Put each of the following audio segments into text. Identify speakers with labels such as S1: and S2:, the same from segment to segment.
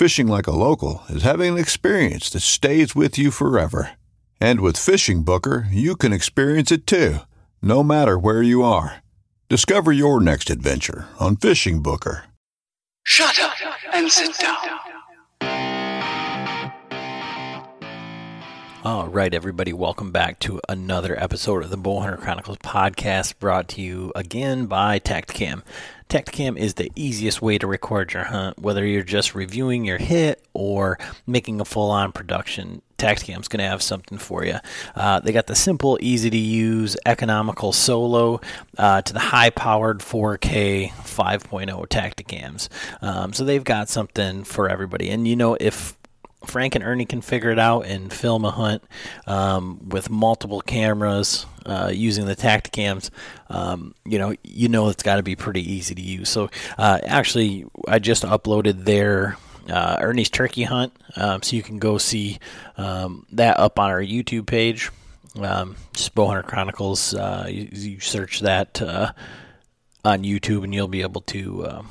S1: Fishing like a local is having an experience that stays with you forever. And with Fishing Booker, you can experience it too, no matter where you are. Discover your next adventure on Fishing Booker.
S2: Shut up and sit down.
S3: All right, everybody, welcome back to another episode of the Bowhunter Chronicles podcast brought to you again by Tactacam. Tactacam is the easiest way to record your hunt, whether you're just reviewing your hit or making a full on production. Tactacam's going to have something for you. Uh, they got the simple, easy to use, economical solo uh, to the high powered 4K 5.0 Tactacams. Um, so they've got something for everybody. And you know, if Frank and Ernie can figure it out and film a hunt um, with multiple cameras uh, using the Tactacams. Um, you know, you know it's got to be pretty easy to use. So uh, actually, I just uploaded their uh, Ernie's turkey hunt, um, so you can go see um, that up on our YouTube page. Um, just Bowhunter Chronicles. Uh, you, you, search that uh, on YouTube, and you'll be able to uh,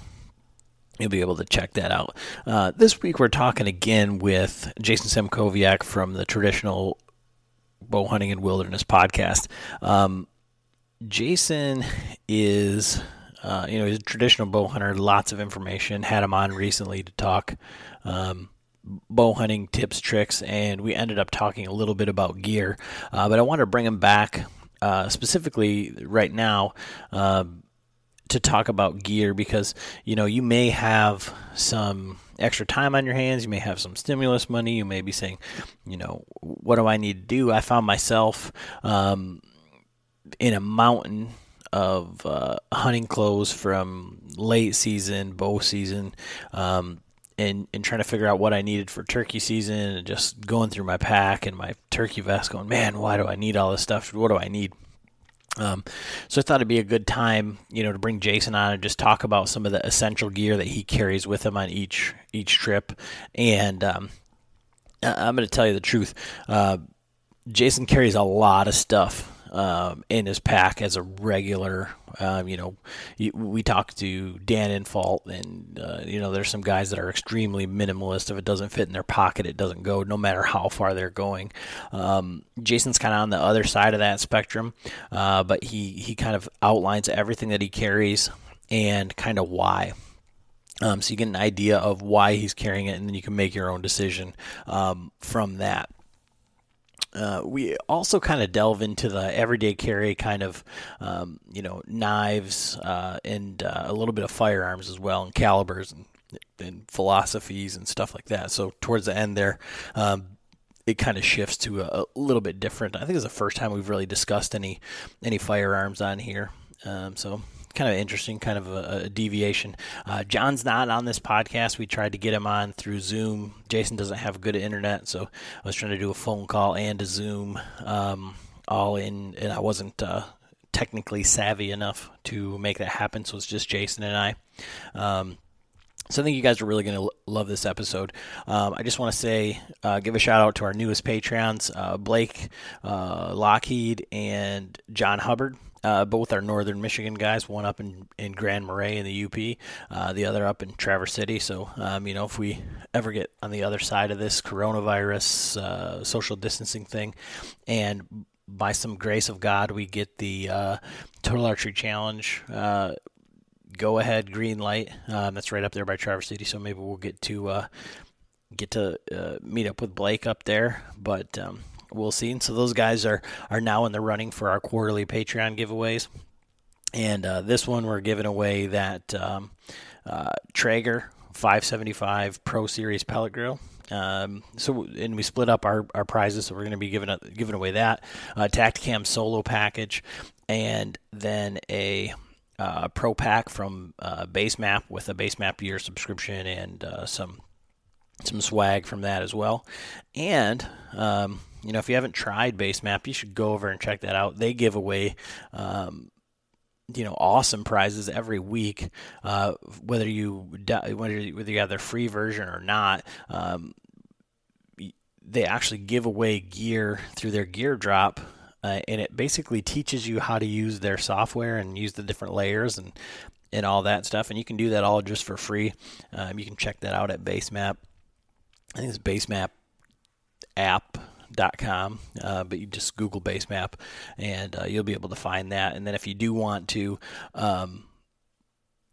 S3: You'll be able to check that out. Uh, this week, we're talking again with Jason Samkowiak from the Traditional Bow Hunting and Wilderness podcast. Um, Jason is, uh, you know, he's a traditional bow hunter, lots of information. Had him on recently to talk um, bow hunting tips, tricks, and we ended up talking a little bit about gear. Uh, but I want to bring him back uh, specifically right now uh, to talk about gear because you know you may have some extra time on your hands you may have some stimulus money you may be saying you know what do i need to do i found myself um, in a mountain of uh, hunting clothes from late season bow season um, and, and trying to figure out what I needed for turkey season and just going through my pack and my turkey vest going, man, why do I need all this stuff? What do I need? Um, so I thought it'd be a good time, you know, to bring Jason on and just talk about some of the essential gear that he carries with him on each each trip. And um, I'm going to tell you the truth. Uh, Jason carries a lot of stuff um, in his pack as a regular. Um, you know, we talked to Dan Infalt, and uh, you know, there's some guys that are extremely minimalist. If it doesn't fit in their pocket, it doesn't go, no matter how far they're going. Um, Jason's kind of on the other side of that spectrum, uh, but he he kind of outlines everything that he carries and kind of why. Um, so you get an idea of why he's carrying it, and then you can make your own decision um, from that. Uh, we also kind of delve into the everyday carry kind of, um, you know, knives uh, and uh, a little bit of firearms as well, and calibers and, and, philosophies and stuff like that. So towards the end there, um, it kind of shifts to a, a, little bit different. I think it's the first time we've really discussed any any firearms on here. Um, so kind of interesting, kind of a, a deviation. Uh, John's not on this podcast. We tried to get him on through Zoom. Jason doesn't have good internet, so I was trying to do a phone call and a Zoom um, all in, and I wasn't uh, technically savvy enough to make that happen. So it's just Jason and I. Um, So I think you guys are really going to l- love this episode. Um, I just want to say, uh, give a shout out to our newest Patreons, uh, Blake uh, Lockheed and John Hubbard. Uh, both are Northern Michigan guys. One up in, in Grand Marais in the UP, uh, the other up in Traverse City. So, um, you know, if we ever get on the other side of this coronavirus uh, social distancing thing, and by some grace of God, we get the uh, Total Archery Challenge uh, go ahead green light. Um, that's right up there by Traverse City. So maybe we'll get to uh, get to meet up with Blake up there. But um, we'll see. And so those guys are are now in the running for our quarterly Patreon giveaways. And uh, this one we're giving away that um, uh, Traeger 575 Pro Series pellet grill. Um, so and we split up our, our prizes, so we're going to be giving a, giving away that uh, Tactacam solo package, and then a uh, pro pack from uh, Basemap with a Basemap year subscription and uh, some some swag from that as well. And um, you know, if you haven't tried Basemap, you should go over and check that out. They give away. Um, you know, awesome prizes every week. Uh, whether you whether whether you have their free version or not, um, they actually give away gear through their gear drop uh, and it basically teaches you how to use their software and use the different layers and and all that stuff. And you can do that all just for free. Um, you can check that out at Basemap. I think it's basemap.app.com, uh, but you just Google Basemap and uh, you'll be able to find that. And then if you do want to, um,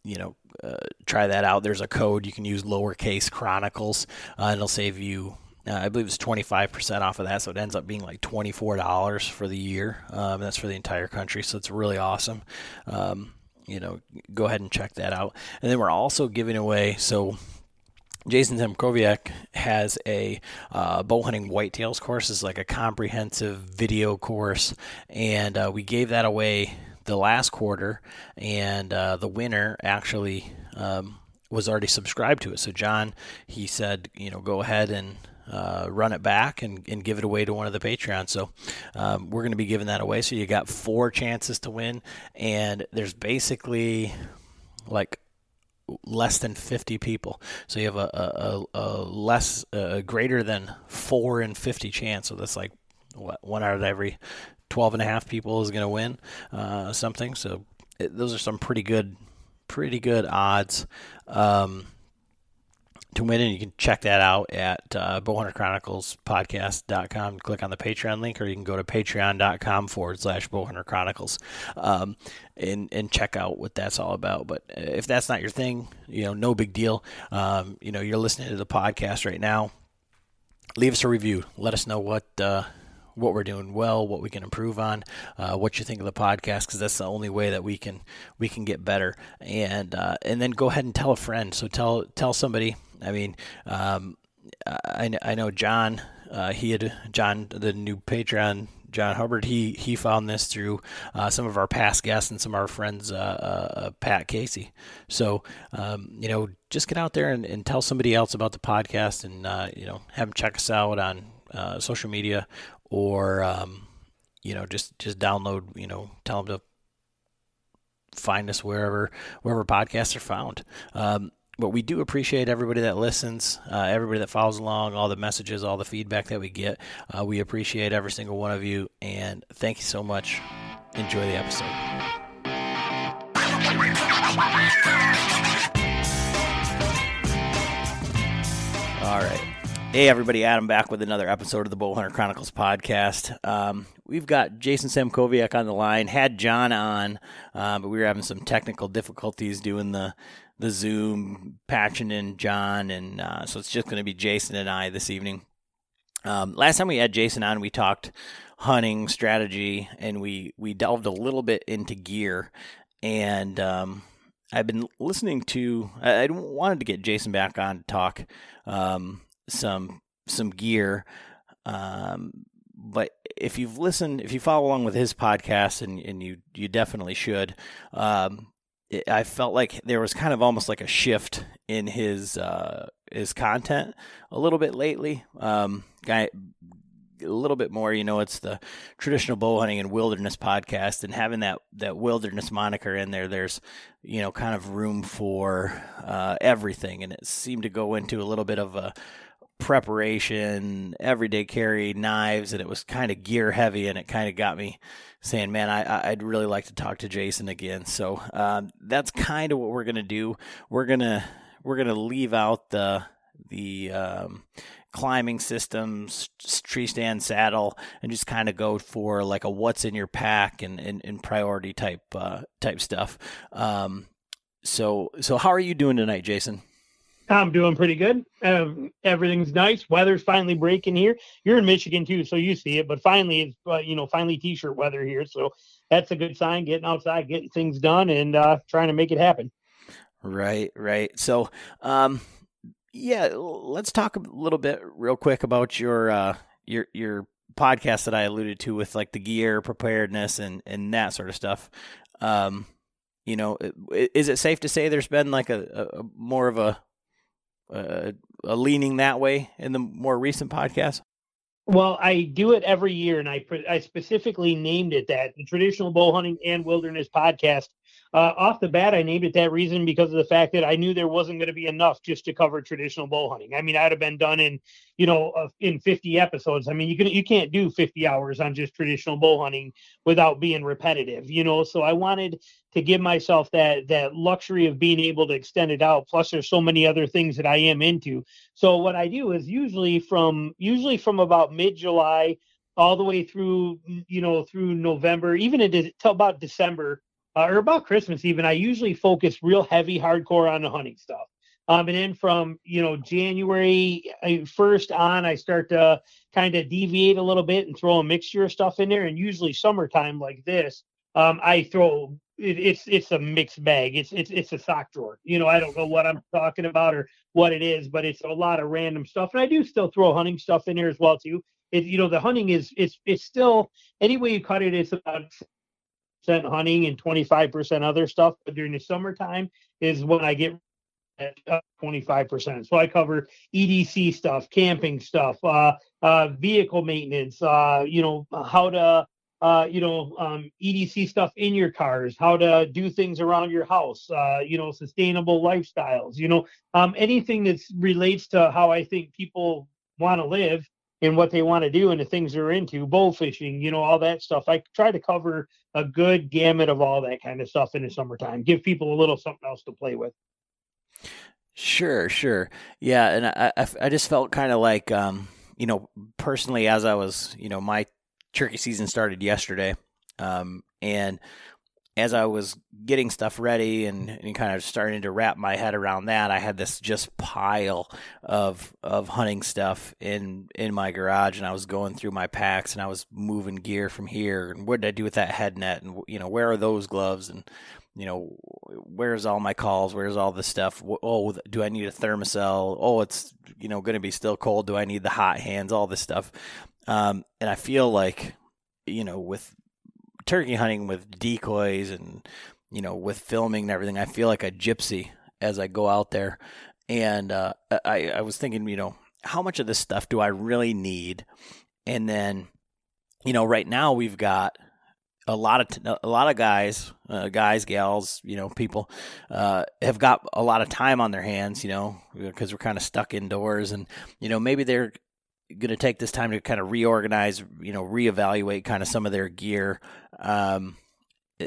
S3: you know, uh, try that out, there's a code you can use lowercase chronicles, uh, and it'll save you uh, I believe it's 25% off of that, so it ends up being like $24 for the year. Um, that's for the entire country, so it's really awesome. Um, you know, go ahead and check that out. And then we're also giving away, so Jason Samkowiak has a uh, bow hunting whitetails course. It's like a comprehensive video course, and uh, we gave that away the last quarter, and uh, the winner actually um, was already subscribed to it. So John, he said, you know, go ahead and uh, run it back and, and give it away to one of the Patreons. So um, we're going to be giving that away. So you got four chances to win, and there's basically like less than 50 people. So you have a, a, a less, a greater than four in 50 chance. So that's like what, one out of every 12 and a half people is going to win uh, something. So it, those are some pretty good, pretty good odds. Um, to win, and you can check that out at uh, bowhunterchroniclespodcast.com. Click on the Patreon link, or you can go to patreon.com forward slash bowhunterchronicles um, and, and check out what that's all about. But if that's not your thing, you know, no big deal. Um, you know, you're listening to the podcast right now. Leave us a review. Let us know what. Uh, what we're doing well, what we can improve on, uh, what you think of the podcast, because that's the only way that we can we can get better. And uh, and then go ahead and tell a friend. So tell tell somebody. I mean, um, I I know John. Uh, he had John, the new Patreon John Hubbard, he he found this through uh, some of our past guests and some of our friends, uh, uh, Pat Casey. So um, you know, just get out there and, and, tell somebody else about the podcast, and uh, you know, have them check us out on uh, social media or um, you know just just download you know tell them to find us wherever wherever podcasts are found um, but we do appreciate everybody that listens, uh, everybody that follows along, all the messages, all the feedback that we get. Uh, we appreciate every single one of you, and thank you so much. Enjoy the episode. All right. Hey, everybody, Adam back with another episode of the Bowhunter Chronicles podcast. Um, we've got Jason Samkowiak on the line, had John on, uh, but we were having some technical difficulties doing the the Zoom, patching in John, and uh, so it's just going to be Jason and I this evening. Um, last time we had Jason on, we talked hunting strategy, and we we delved a little bit into gear, and um, I've been listening to. I, I, wanted to get Jason back on to talk. Um, some some gear. Um, but if you've listened, if you follow along with his podcast, and, and you you definitely should, um, it, I felt like there was kind of almost like a shift in his uh, his content a little bit lately. Um, guy a little bit more. You know, it's the traditional bow hunting and wilderness podcast, and having that that wilderness moniker in there, there's you know kind of room for uh, everything, and it seemed to go into a little bit of a preparation, everyday carry, knives, and it was kind of gear heavy, and it kind of got me saying, "Man, I, I'd really like to talk to Jason again." So um, that's kind of what we're gonna do. We're gonna we're gonna leave out the the um, climbing systems, tree stand saddle, and just kind of go for like a what's in your pack and, and, and priority type uh, type stuff. Um, so so how are you doing tonight, Jason?
S4: I'm doing pretty good. Um, everything's nice. Weather's finally breaking here. You're in Michigan too, so you see it. But finally, it's uh, you know finally t-shirt weather here, so that's a good sign. Getting outside, getting things done, and uh, trying to make it happen.
S3: Right, right. So, um, yeah, let's talk a little bit real quick about your uh, your your podcast that I alluded to with like the gear preparedness and and that sort of stuff. Um, you know, is it safe to say there's been like a, a more of a uh, a leaning that way in the more recent podcast?
S4: Well, I do it every year, and I I specifically named it that the traditional bow hunting and wilderness podcast uh, off the bat, I named it that reason because of the fact that I knew there wasn't going to be enough just to cover traditional bow hunting. I mean, I'd have been done in, you know, uh, in 50 episodes. I mean, you can you can't do 50 hours on just traditional bow hunting without being repetitive, you know. So I wanted to give myself that that luxury of being able to extend it out. Plus, there's so many other things that I am into. So what I do is usually from usually from about mid July all the way through you know through November, even until about December uh, or about Christmas even, I usually focus real heavy, hardcore on the hunting stuff. Um, and then from you know January first on, I start to kind of deviate a little bit and throw a mixture of stuff in there. And usually summertime like this, um, I throw it, it's it's a mixed bag. It's it's it's a sock drawer. You know, I don't know what I'm talking about or what it is, but it's a lot of random stuff. And I do still throw hunting stuff in there as well too. It you know the hunting is it's it's still any way you cut it, it's about hunting and 25% other stuff. But during the summertime is when I get at 25%. So I cover EDC stuff, camping stuff, uh, uh, vehicle maintenance, uh, you know, how to, uh, you know, um, EDC stuff in your cars, how to do things around your house, uh, you know, sustainable lifestyles, you know, um, anything that relates to how I think people want to live and what they want to do and the things they're into, bow fishing, you know, all that stuff. I try to cover a good gamut of all that kind of stuff in the summertime. Give people a little something else to play with.
S3: Sure, sure, yeah, and I, I, I just felt kind of like, um, you know, personally, as I was, you know, my turkey season started yesterday, um, and as I was getting stuff ready and, and kind of starting to wrap my head around that, I had this just pile of of hunting stuff in in my garage, and I was going through my packs and I was moving gear from here. And what did I do with that head net? And you know, where are those gloves? And you know, where's all my calls? Where's all this stuff? Oh, do I need a Thermacell? Oh, it's you know going to be still cold. Do I need the hot hands? All this stuff. Um, and I feel like you know with turkey hunting with decoys and you know with filming and everything, I feel like a gypsy as I go out there. And uh, I I was thinking, you know, how much of this stuff do I really need? And then, you know, right now we've got a lot of t- a lot of guys, uh, guys, gals, you know, people uh, have got a lot of time on their hands, you know, because we're kind of stuck indoors, and you know, maybe they're going to take this time to kind of reorganize, you know, reevaluate kind of some of their gear, um,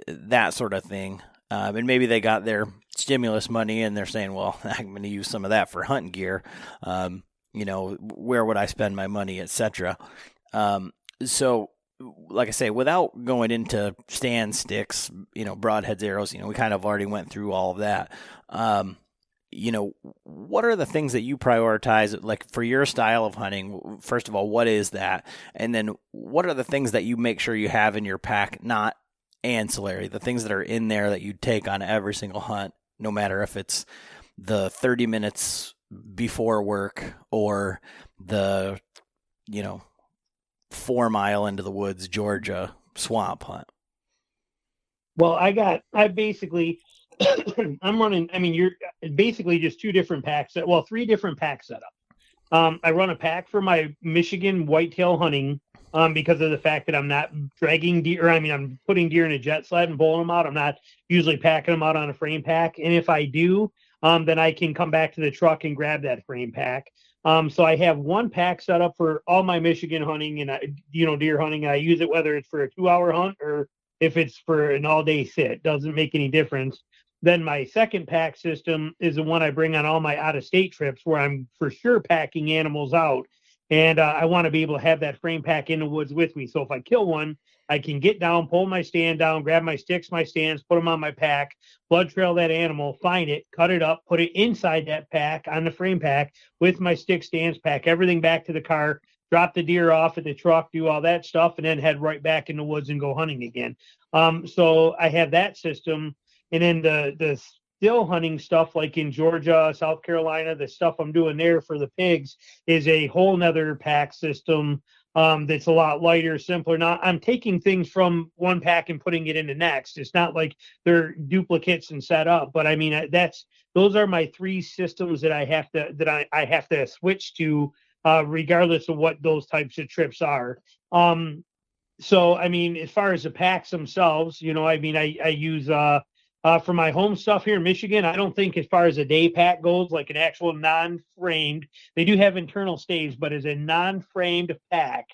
S3: that sort of thing. Um, and maybe they got their stimulus money and they're saying, well, I'm going to use some of that for hunting gear. Um, you know, where would I spend my money, etc. Um, so, like I say, without going into stand sticks, you know, broadheads, arrows, you know, we kind of already went through all of that. You know, what are the things that you prioritize, like for your style of hunting? First of all, what is that? And then what are the things that you make sure you have in your pack, not ancillary, the things that are in there that you take on every single hunt, no matter if it's the 30 minutes before work or the, you know, four mile into the woods, Georgia swamp hunt?
S4: Well, I got, I basically, I'm running. I mean, you're basically just two different packs. Well, three different pack setup. Um, I run a pack for my Michigan whitetail hunting um, because of the fact that I'm not dragging deer. I mean, I'm putting deer in a jet sled and pulling them out. I'm not usually packing them out on a frame pack. And if I do, um, then I can come back to the truck and grab that frame pack. Um, so I have one pack set up for all my Michigan hunting and I, you know deer hunting. I use it whether it's for a two-hour hunt or if it's for an all-day sit. Doesn't make any difference. Then my second pack system is the one I bring on all my out-of-state trips, where I'm for sure packing animals out, and uh, I want to be able to have that frame pack in the woods with me. So if I kill one, I can get down, pull my stand down, grab my sticks, my stands, put them on my pack, blood trail that animal, find it, cut it up, put it inside that pack on the frame pack with my stick stands, pack everything back to the car, drop the deer off at the truck, do all that stuff, and then head right back in the woods and go hunting again. Um, so I have that system, and then the the still hunting stuff like in Georgia, South Carolina, the stuff I'm doing there for the pigs is a whole nother pack system um, that's a lot lighter, simpler. Not I'm taking things from one pack and putting it into next. It's not like they're duplicates and set up, but I mean that's those are my three systems that I have to that I, I have to switch to uh, regardless of what those types of trips are. Um, so I mean, as far as the packs themselves, you know, I mean, I I use uh, uh, for my home stuff here in Michigan, I don't think as far as a day pack goes, like an actual non-framed, they do have internal staves, but as a non-framed pack,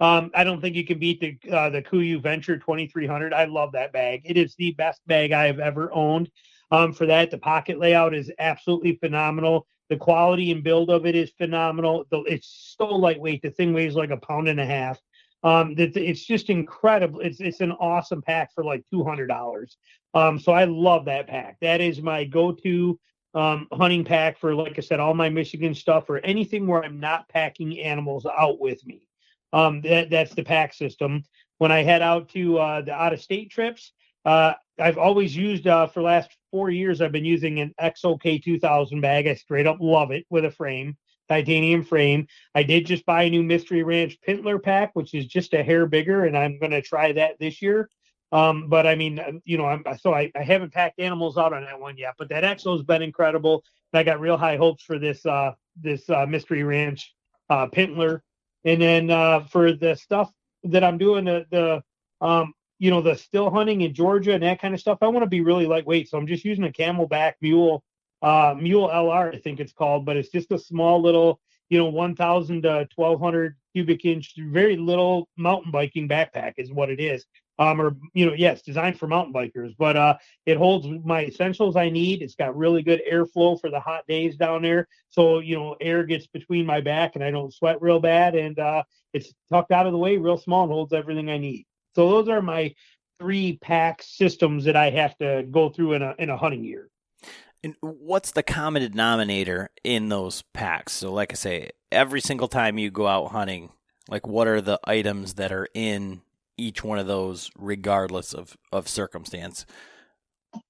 S4: um, I don't think you can beat the uh, the KUIU Venture 2300. I love that bag. It is the best bag I have ever owned. Um, for that, the pocket layout is absolutely phenomenal. The quality and build of it is phenomenal. It's so lightweight. The thing weighs like a pound and a half. Um, it's just incredible. It's it's an awesome pack for like two hundred dollars. Um, so I love that pack. That is my go-to um, hunting pack for, like I said, all my Michigan stuff or anything where I'm not packing animals out with me. Um, that that's the pack system. When I head out to uh, the out-of-state trips, uh, I've always used uh, for last four years. I've been using an XOK 2000 bag. I straight up love it with a frame titanium frame. I did just buy a new Mystery Ranch Pintler pack, which is just a hair bigger, and I'm going to try that this year. Um, but I mean, you know, I'm so I, I haven't packed animals out on that one yet, but that Exo's been incredible. And I got real high hopes for this uh this uh, Mystery Ranch uh Pintler. And then uh for the stuff that I'm doing the the um you know the still hunting in Georgia and that kind of stuff, I want to be really lightweight. So I'm just using a CamelBak mule uh, Mule LR, I think it's called, but it's just a small little, you know, 1,000 to 1,200 cubic inch, very little mountain biking backpack is what it is. Um, or you know, yes, designed for mountain bikers, but uh, it holds my essentials I need. It's got really good airflow for the hot days down there, so you know, air gets between my back and I don't sweat real bad, and uh, it's tucked out of the way, real small, and holds everything I need. So those are my three pack systems that I have to go through in a in a hunting year.
S3: And what's the common denominator in those packs? So, like I say, every single time you go out hunting, like what are the items that are in each one of those, regardless of of circumstance?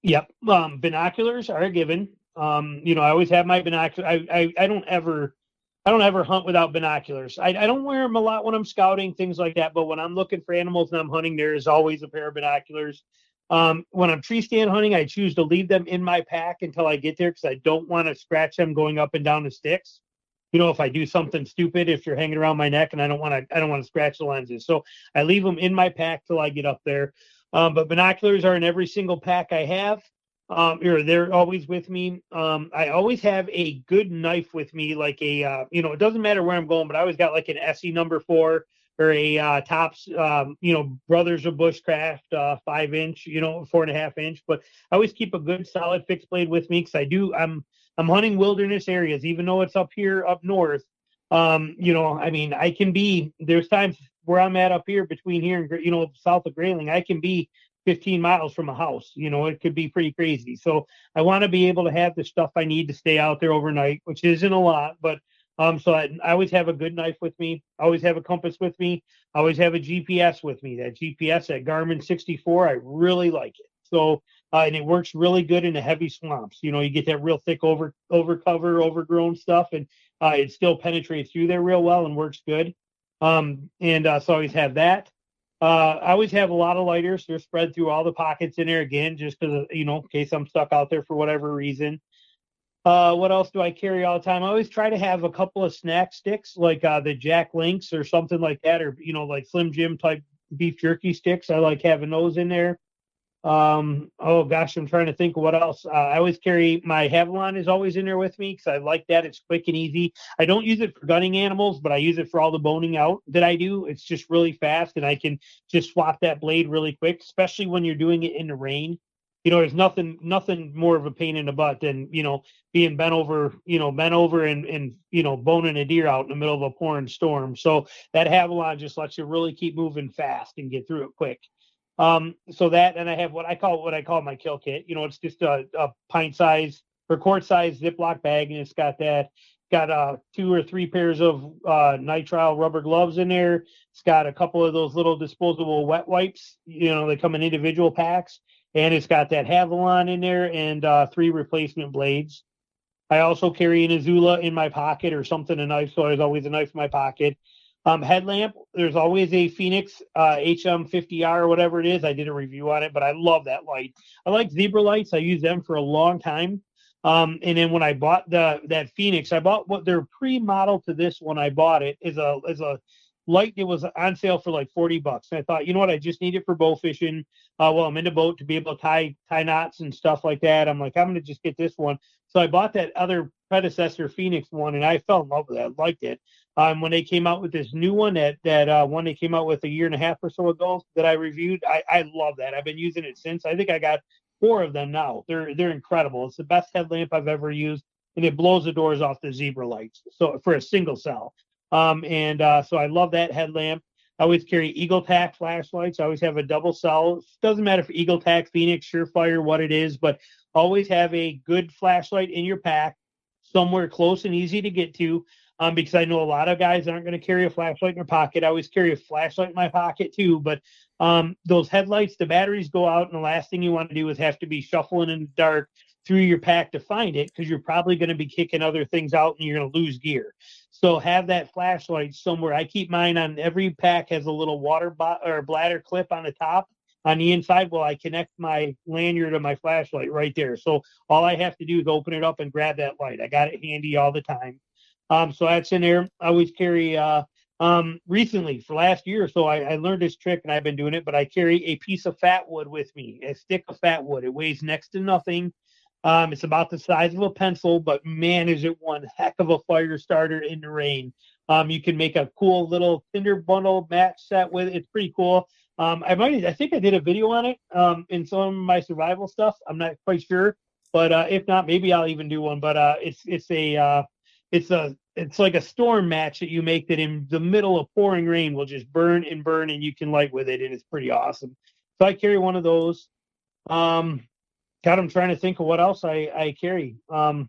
S4: Yep, um, binoculars are a given. Um, you know, I always have my binoculars. I, I I don't ever I don't ever hunt without binoculars. I, I don't wear them a lot when I'm scouting, things like that. But when I'm looking for animals and I'm hunting, there is always a pair of binoculars. Um, when I'm tree stand hunting, I choose to leave them in my pack until I get there because I don't want to scratch them going up and down the sticks. You know, if I do something stupid, if you're hanging around my neck, and I don't want to, I don't want to scratch the lenses. So I leave them in my pack till I get up there. Um, but binoculars are in every single pack I have. Um, or they're always with me. Um, I always have a good knife with me, like a, uh, you know, it doesn't matter where I'm going, but I always got like an ESEE number four or a uh, tops, um, you know, Brothers of Bushcraft, uh, five inch, you know, four and a half inch. But I always keep a good solid fixed blade with me because I do. I'm I'm hunting wilderness areas, even though it's up here up north. Um, you know, I mean, I can be. There's times where I'm at up here between here and you know south of Grayling, I can be 15 miles from a house. You know, it could be pretty crazy. So I want to be able to have the stuff I need to stay out there overnight, which isn't a lot, but um, so I, I, always have a good knife with me. I always have a compass with me. I always have a GPS with me. That GPS, that Garmin 64, I really like it. So uh, and it works really good in the heavy swamps. You know, you get that real thick over over cover, overgrown stuff, and uh, it still penetrates through there real well and works good. Um, and uh, so I always have that. Uh, I always have a lot of lighters. They're spread through all the pockets in there again, just because you know, in case I'm stuck out there for whatever reason. Uh, what else do I carry all the time? I always try to have a couple of snack sticks, like uh, the Jack Links or something like that, or you know, like Slim Jim type beef jerky sticks. I like having those in there. Um, oh gosh, I'm trying to think what else. Uh, I always carry my Havalon is always in there with me because I like that. It's quick and easy. I don't use it for gunning animals, but I use it for all the boning out that I do. It's just really fast, and I can just swap that blade really quick, especially when you're doing it in the rain. You know, there's nothing nothing more of a pain in the butt than you know being bent over, you know, bent over and and you know boning a deer out in the middle of a pouring storm. So that Havalon just lets you really keep moving fast and get through it quick. Um, so that, and I have what I call what I call my kill kit. You know, it's just a, a pint size or quart size Ziploc bag, and it's got that. Got uh, two or three pairs of uh, nitrile rubber gloves in there. It's got a couple of those little disposable wet wipes. You know, they come in individual packs, and it's got that Havalon in there and uh, three replacement blades. I also carry an Izula in my pocket or something, a knife. So there's always a knife in my pocket. Um, headlamp, there's always a Fenix uh, HM50R or whatever it is. I did a review on it, but I love that light. I like zebra lights. I use them for a long time. Um, and then when I bought the that Fenix, I bought what they're pre-model to this one. I bought it is a is a light that was on sale for like 40 bucks. And I thought, you know what, I just need it for bow fishing. Uh, well, I'm in the boat to be able to tie tie knots and stuff like that. I'm like, I'm gonna just get this one. So I bought that other predecessor Fenix one, and I fell in love with it. I liked it. Um, when they came out with this new one, that that uh, one they came out with a year and a half or so ago that I reviewed, I, I love that. I've been using it since. I think I got four of them now. They're they're incredible. It's the best headlamp I've ever used, and it blows the doors off the zebra lights. So for a single cell, um, and uh, so I love that headlamp. I always carry EagleTac flashlights. I always have a double cell. It doesn't matter if EagleTac, Fenix, Surefire, what it is, but always have a good flashlight in your pack, somewhere close and easy to get to. Um, because I know a lot of guys aren't going to carry a flashlight in their pocket. I always carry a flashlight in my pocket too. But um, those headlights, the batteries go out, and the last thing you want to do is have to be shuffling in the dark through your pack to find it because you're probably going to be kicking other things out and you're going to lose gear. So have that flashlight somewhere. I keep mine on every pack has a little water bo- or bladder clip on the top on the inside, well, I connect my lanyard to my flashlight right there. So all I have to do is open it up and grab that light. I got it handy all the time. Um, so that's in there. I always carry uh, um, recently for last year or so I, I, learned this trick and I've been doing it, but I carry a piece of fat wood with me, a stick of fat wood. It weighs next to nothing. Um, it's about the size of a pencil, but man, is it one heck of a fire starter in the rain. Um, you can make a cool little tinder bundle match set with it. It's pretty cool. Um, I might, I think I did a video on it um, in some of my survival stuff. I'm not quite sure, but uh, if not, maybe I'll even do one. But uh, it's it's a uh, it's a it's like a storm match that you make that in the middle of pouring rain will just burn and burn, and you can light with it, and it's pretty awesome. So I carry one of those. Um, God, I'm trying to think of what else I I carry. Um,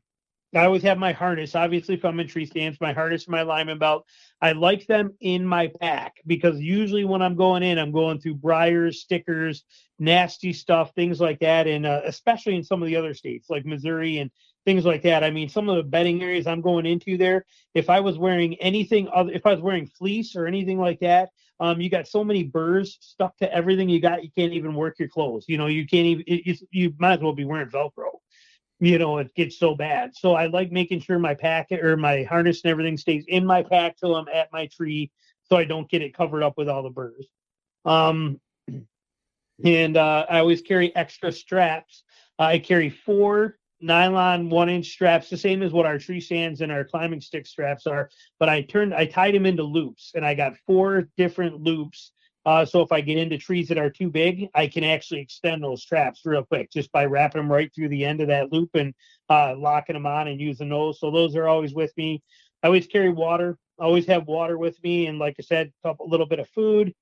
S4: I always have my harness. Obviously, if I'm in tree stands, my harness my lineman belt. I like them in my pack because usually when I'm going in, I'm going through briars, stickers, nasty stuff, things like that, and uh, especially in some of the other states like Missouri and things like that. I mean, some of the bedding areas I'm going into there. If I was wearing anything other, if I was wearing fleece or anything like that, um, you got so many burrs stuck to everything you got, you can't even work your clothes. You know, you can't even. It, you might as well be wearing Velcro you know, it gets so bad. So I like making sure my packet or my harness and everything stays in my pack till I'm at my tree so I don't get it covered up with all the burrs. Um, and uh, I always carry extra straps. I carry four nylon one inch straps, the same as what our tree stands and our climbing stick straps are. But I turned, I tied them into loops and I got four different loops uh, so if I get into trees that are too big, I can actually extend those traps real quick just by wrapping them right through the end of that loop and uh, locking them on and using those. So those are always with me. I always carry water. I always have water with me, and like I said, a little bit of food.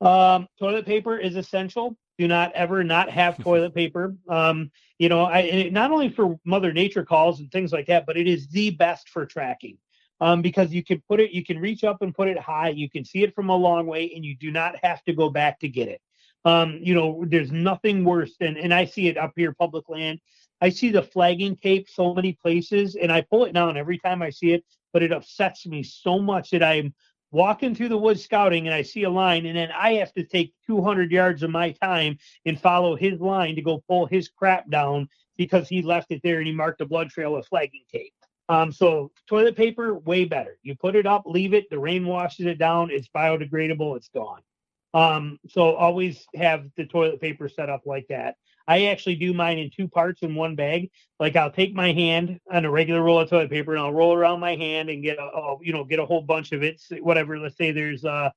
S4: Um, toilet paper is essential. Do not ever not have toilet paper. Um, you know, I not only for Mother Nature calls and things like that, but it is the best for tracking um, because you can put it, you can reach up and put it high. You can see it from a long way, and you do not have to go back to get it. Um, you know, there's nothing worse than, and I see it up here, public land. I see the flagging tape so many places, and I pull it down every time I see it, but it upsets me so much that I'm walking through the woods scouting and I see a line, and then I have to take 200 yards of my time and follow his line to go pull his crap down because he left it there and he marked a blood trail with flagging tape. Um, so toilet paper, way better. You put it up, leave it, the rain washes it down, it's biodegradable, it's gone. Um, so always have the toilet paper set up like that. I actually do mine in two parts in one bag. Like I'll take my hand on a regular roll of toilet paper and I'll roll around my hand and get a, you know get a whole bunch of it. Whatever. Let's say there's uh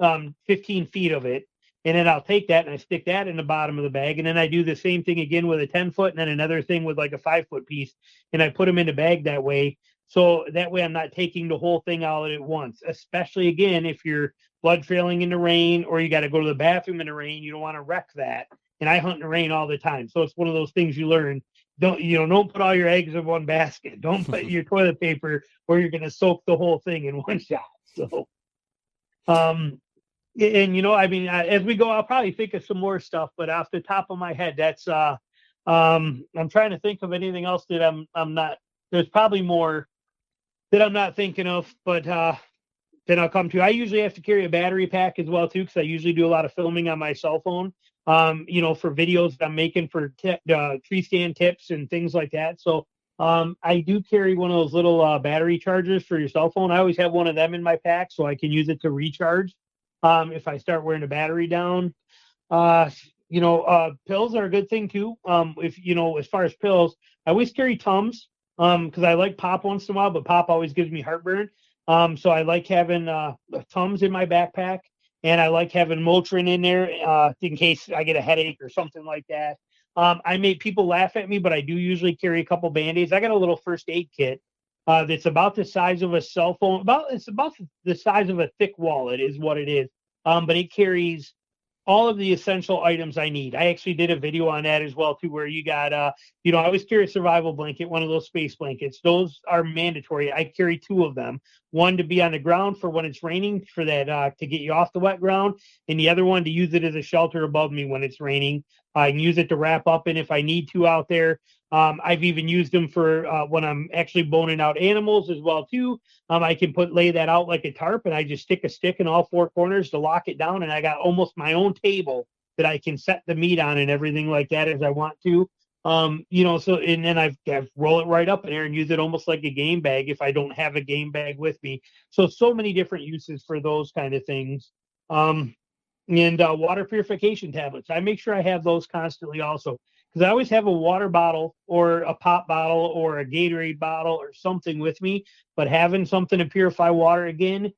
S4: um 15 feet of it, and then I'll take that and I stick that in the bottom of the bag, and then I do the same thing again with a 10 foot, and then another thing with like a five foot piece, and I put them in the bag that way. So that way I'm not taking the whole thing out at once. Especially again if you're blood trailing in the rain or you got to go to the bathroom in the rain, you don't want to wreck that and I hunt in the rain all the time. So it's one of those things you learn. Don't you know? Don't put all your eggs in one basket. Don't put your toilet paper where you're going to soak the whole thing in one shot. So, um, and you know, I mean, as we go, I'll probably think of some more stuff. But off the top of my head, that's uh, um, I'm trying to think of anything else that I'm I'm not. There's probably more that I'm not thinking of, but uh, then I'll come to. I usually have to carry a battery pack as well too, because I usually do a lot of filming on my cell phone um, you know, for videos that I'm making for t- uh, tree stand tips and things like that. So um, I do carry one of those little uh, battery chargers for your cell phone. I always have one of them in my pack so I can use it to recharge um, if I start wearing the battery down. Uh, you know, uh, pills are a good thing too. Um, if you know, as far as pills, I always carry Tums um, because I like pop once in a while, but pop always gives me heartburn. Um, so I like having uh, Tums in my backpack and I like having Motrin in there uh, in case I get a headache or something like that. Um, I make people laugh at me, but I do usually carry a couple band-aids. I got a little first aid kit uh, that's about the size of a cell phone. About it's about the size of a thick wallet is what it is. Um, but it carries all of the essential items I need. I actually did a video on that as well too, where you got uh, you know, I always carry a survival blanket, one of those space blankets. Those are mandatory. I carry two of them. One to be on the ground for when it's raining, for that uh, to get you off the wet ground, and the other one to use it as a shelter above me when it's raining. I can use it to wrap up in if I need to out there. Um, I've even used them for uh, when I'm actually boning out animals as well too. Um, I can put lay that out like a tarp, and I just stick a stick in all four corners to lock it down, and I got almost my own table that I can set the meat on and everything like that as I want to. Um, you know, so and then I've, I've roll it right up in there and use it almost like a game bag if I don't have a game bag with me. So so many different uses for those kind of things. Um, and uh, water purification tablets. I make sure I have those constantly also because I always have a water bottle or a pop bottle or a Gatorade bottle or something with me. But having something to purify water again,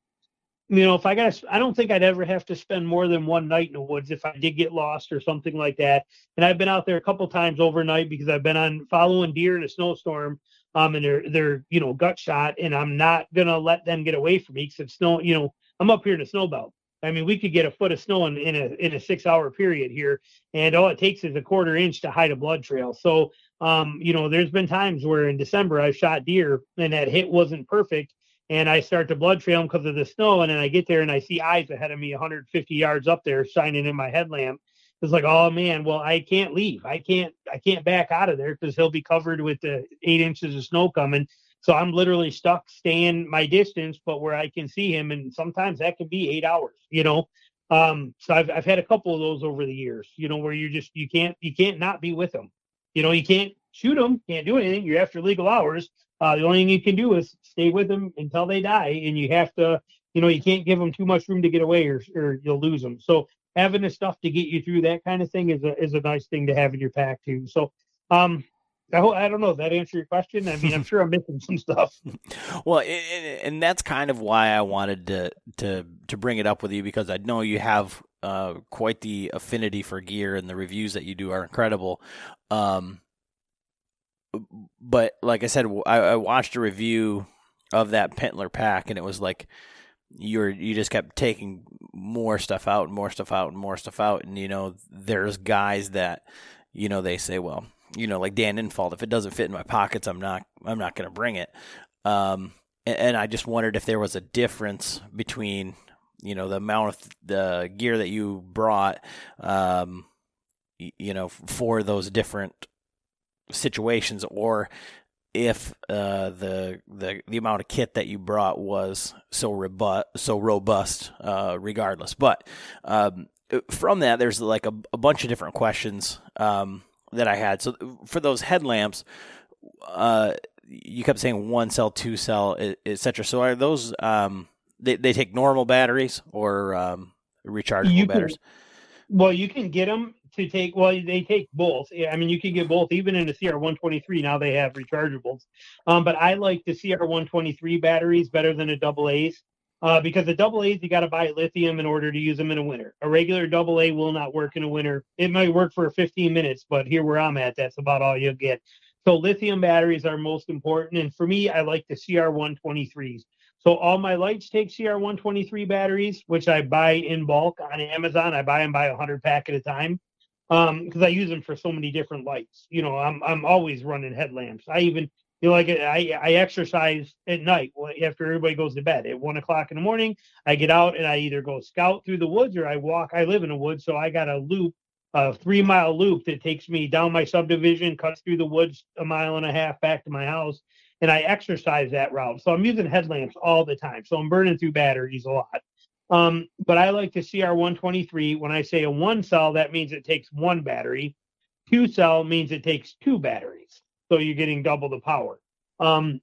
S4: you know, if I got, I don't think I'd ever have to spend more than one night in the woods if I did get lost or something like that. And I've been out there a couple times overnight because I've been on following deer in a snowstorm. Um, and they're they're you know gut shot, and I'm not gonna let them get away from me because it's snow. You know, I'm up here in the snow belt. I mean, we could get a foot of snow in, in a in a six hour period here, and all it takes is a quarter inch to hide a blood trail. So, um, you know, there's been times where in December I've shot deer and that hit wasn't perfect, and I start to blood trail them because of the snow, and then I get there and I see eyes ahead of me 150 yards up there shining in my headlamp. It's like, oh man, well I can't leave. I can't I can't back out of there because he'll be covered with the eight inches of snow coming. So I'm literally stuck staying my distance, but where I can see him, and sometimes that can be eight hours. You know, um, so I've I've had a couple of those over the years. You know, where you just you can't you can't not be with them. You know, you can't shoot them, can't do anything. You're after legal hours. Uh, the only thing you can do is stay with them until they die, and you have to, you know, you can't give them too much room to get away, or or you'll lose them. So having the stuff to get you through that kind of thing is a is a nice thing to have in your pack too. So um, I, don't know. That answer your question? I mean, I'm sure I'm missing some stuff.
S3: well, and that's kind of why I wanted to to to bring it up with you because I know you have uh, quite the affinity for gear, and the reviews that you do are incredible. Um, but like I said, I, I watched a review of that Pintler pack, and it was like you were you just kept taking more stuff out and more stuff out and more stuff out, and you know, there's guys that you know they say, well you know, like Dan Infalt, if it doesn't fit in my pockets, I'm not I'm not going to bring it. Um, and, and, I just wondered if there was a difference between you know the amount of the gear that you brought, um, you know, for those different situations, or if uh, the the the amount of kit that you brought was so robust, so robust, uh, regardless. But um, from that, there's like a, a bunch of different questions um, that I had. So for those headlamps, uh, you kept saying one cell, two cell, etc. So are those um, they they take normal batteries or um, rechargeable
S4: can-
S3: batteries?
S4: Well, you can get them to take. Well, they take both. I mean, you can get both. Even in the CR one twenty three now they have rechargeables. Um, but I like the CR one twenty three batteries better than a double A's. Uh, because the double A's you got to buy lithium in order to use them in a winter. A regular double A will not work in a winter. It might work for 15 minutes, but here where I'm at, that's about all you'll get. So lithium batteries are most important, and for me, I like the CR 123s. So all my lights take CR 123 batteries, which I buy in bulk on Amazon. I buy them by 100 pack at a time because I use them for so many different lights. You know, I'm I'm always running headlamps. I even you know like I I exercise at night after everybody goes to bed at one o'clock in the morning. I get out and I either go scout through the woods or I walk. I live in a woods, so I got a loop a three mile loop that takes me down my subdivision, cuts through the woods a mile and a half back to my house, and I exercise that route. So I'm using headlamps all the time. So I'm burning through batteries a lot. Um, but I like the CR123. When I say a one cell, that means it takes one battery. Two cell means it takes two batteries. So you're getting double the power. Um,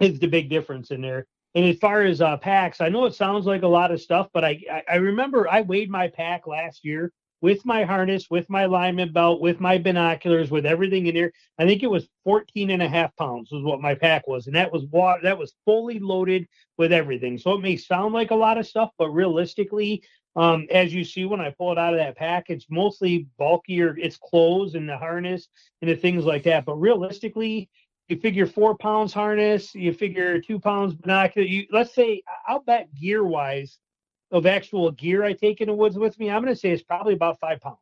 S4: is the big difference in there. And as far as uh, packs, I know it sounds like a lot of stuff, but I, I I remember I weighed my pack last year with my harness, with my lineman belt, with my binoculars, with everything in there. I think it was 14 and a half pounds was what my pack was. And that was water, that was fully loaded with everything. So it may sound like a lot of stuff, but realistically, um, as you see when I pull it out of that pack, it's mostly bulkier, it's clothes and the harness and the things like that. But realistically, you figure four pounds harness, you figure two pounds binocular. You let's say I'll bet gear wise of actual gear I take in the woods with me, I'm going to say it's probably about five pounds.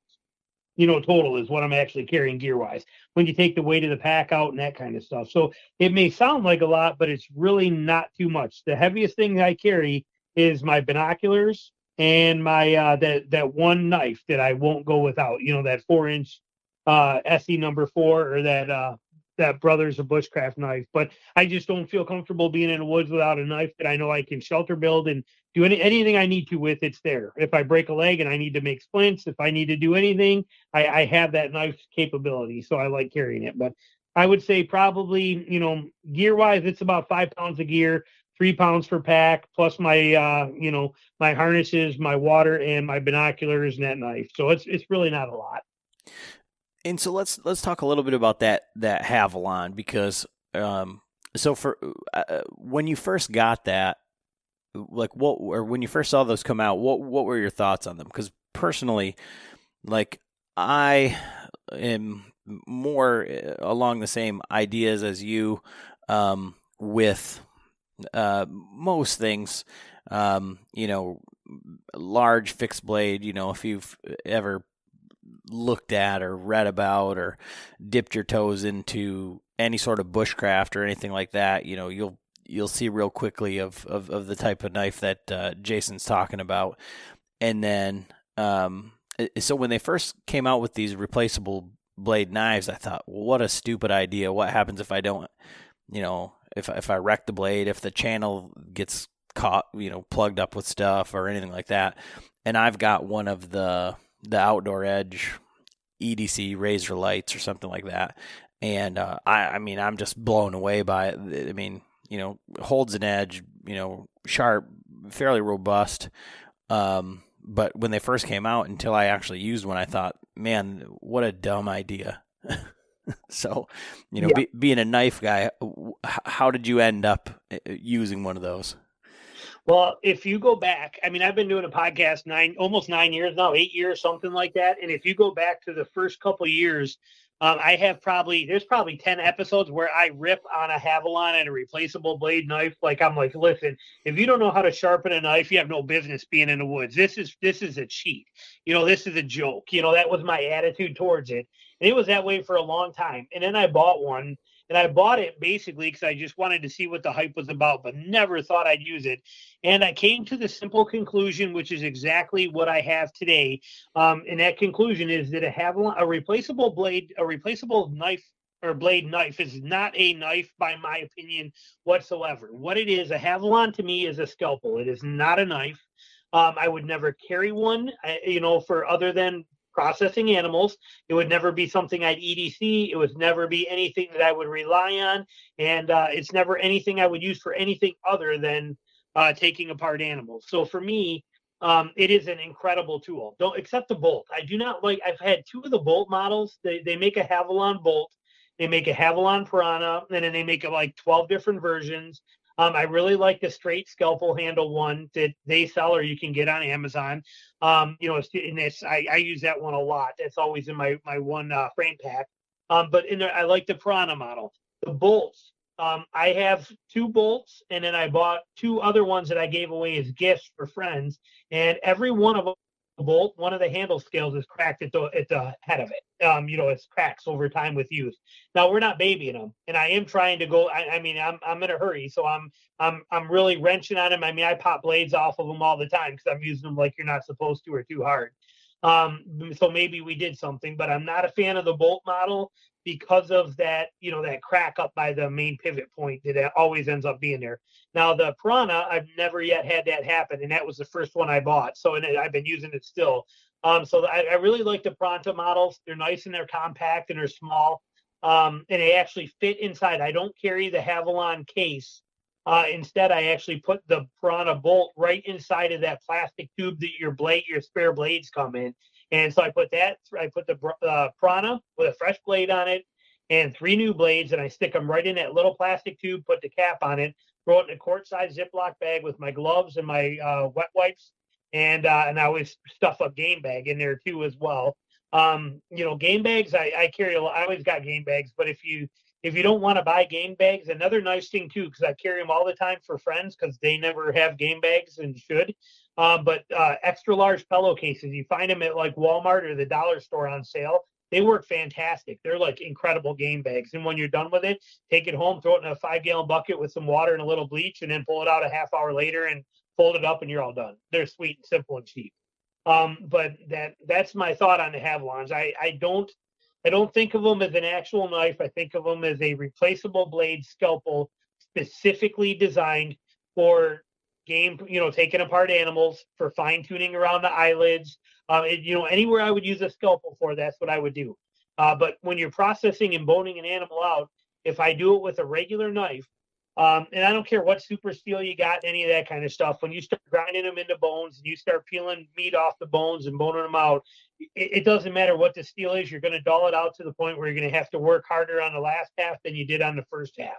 S4: You know, total is what I'm actually carrying gear wise when you take the weight of the pack out and that kind of stuff. So it may sound like a lot, but it's really not too much. The heaviest thing I carry is my binoculars and my uh that that one knife that I won't go without. You know, that four inch uh ESEE number four or that uh that brothers of bushcraft knife. But I just don't feel comfortable being in the woods without a knife that I know I can shelter build and do any anything I need to with. It's there. If I break a leg and I need to make splints, if I need to do anything, I, I have that knife capability. So I like carrying it. But I would say probably, you know, gear wise, it's about five pounds of gear, three pounds per pack, plus my uh, you know, my harnesses, my water, and my binoculars and that knife. So it's it's really not a lot.
S3: And so let's let's talk a little bit about that that Havalon because um, so for uh, when you first got that, like what or when you first saw those come out, what what were your thoughts on them? Because personally, like I am more uh, along the same ideas as you um, with uh, most things. Um, you know, large fixed blade. You know, if you've ever looked at or read about or dipped your toes into any sort of bushcraft or anything like that, you know, you'll you'll see real quickly of of, of the type of knife that uh, Jason's talking about. And then, um, so when they first came out with these replaceable blade knives, I thought, well, what a stupid idea. What happens if I don't, you know, if if I wreck the blade, if the channel gets caught, you know, plugged up with stuff or anything like that. And I've got one of the the outdoor edge EDC razor lights or something like that. And uh, I, I mean, I'm just blown away by it. I mean, you know, holds an edge, you know, sharp, fairly robust. Um, but when they first came out, until I actually used one, I thought, man, what a dumb idea. so, you know,
S4: Yeah.
S3: be, being a knife guy, how did you end up uh, using one of those?
S4: Well, if you go back, I mean, I've been doing a podcast nine, almost nine years now, eight years, something like that. And if you go back to the first couple years, um, I have probably there's probably ten episodes where I rip on a Havalon and a replaceable blade knife. Like I'm like, listen, if you don't know how to sharpen a knife, you have no business being in the woods. This is this is a cheat. You know, this is a joke. You know, that was my attitude towards it, and it was that way for a long time. And then I bought one, and I bought it basically because I just wanted to see what the hype was about, but never thought I'd use it. And I came to the simple conclusion, which is exactly what I have today. Um, and that conclusion is that a Havalon, a replaceable blade, a replaceable knife or blade knife is not a knife by my opinion whatsoever. What it is, a Havalon to me is a scalpel. It is not a knife. Um, I would never carry one, you know, for other than processing animals. It would never be something I'd EDC. It would never be anything that I would rely on, and uh, it's never anything I would use for anything other than uh, taking apart animals. So for me, um, it is an incredible tool. Don't accept the bolt. I do not like. I've had two of the bolt models. They they make a Havalon bolt. They make a Havalon Piranha, and then they make like twelve different versions. Um, I really like the straight scalpel handle one that they sell or you can get on Amazon. Um, you know, and I, I, use that one a lot. That's always in my my one uh, frame pack. Um, but in there, I like the Piranha model. The bolts. Um, I have two bolts, and then I bought two other ones that I gave away as gifts for friends. And every one of them bolt, one of the handle scales is cracked at the at the head of it. Um, you know, it's cracks over time with use. Now we're not babying them, and I am trying to go. I, I, mean, I'm I'm in a hurry, so I'm I'm I'm really wrenching on them. I mean, I pop blades off of them all the time because I'm using them like you're not supposed to or too hard. Um, so maybe we did something, but I'm not a fan of the bolt model because of that, you know, that crack up by the main pivot point that always ends up being there. Now the Piranha, I've never yet had that happen, and that was the first one I bought. So and I've been using it still. Um, so I, I, really like the Piranha models. They're nice and they're compact and they're small, um, and they actually fit inside. I don't carry the Havalon case. Uh, instead, I actually put the Piranha bolt right inside of that plastic tube that your blade, your spare blades come in, and so I put that, I put the uh, Piranha with a fresh blade on it and three new blades, and I stick them right in that little plastic tube, put the cap on it, throw it in a quart size Ziploc bag with my gloves and my uh, wet wipes. And uh, and I always stuff a game bag in there too as well. Um, you know, game bags I, I carry a lot. I always got game bags, but if you if you don't want to buy game bags, another nice thing too, because I carry them all the time for friends because they never have game bags and should. Um, but uh, extra large pillowcases, you find them at like Walmart or the dollar store on sale. They work fantastic. They're like incredible game bags. And when you're done with it, take it home, throw it in a five gallon bucket with some water and a little bleach, and then pull it out a half hour later and fold it up, and you're all done. They're sweet and simple and cheap. Um, but that that's my thought on the Havalons. I I don't I don't think of them as an actual knife. I think of them as a replaceable blade scalpel specifically designed for game, you know, taking apart animals for fine tuning around the eyelids. Uh, it, you know, anywhere I would use a scalpel for, that's what I would do. Uh, but when you're processing and boning an animal out, if I do it with a regular knife, um, and I don't care what super steel you got, any of that kind of stuff. When you start grinding them into bones and you start peeling meat off the bones and boning them out, it, it doesn't matter what the steel is. You're going to dull it out to the point where you're going to have to work harder on the last half than you did on the first half.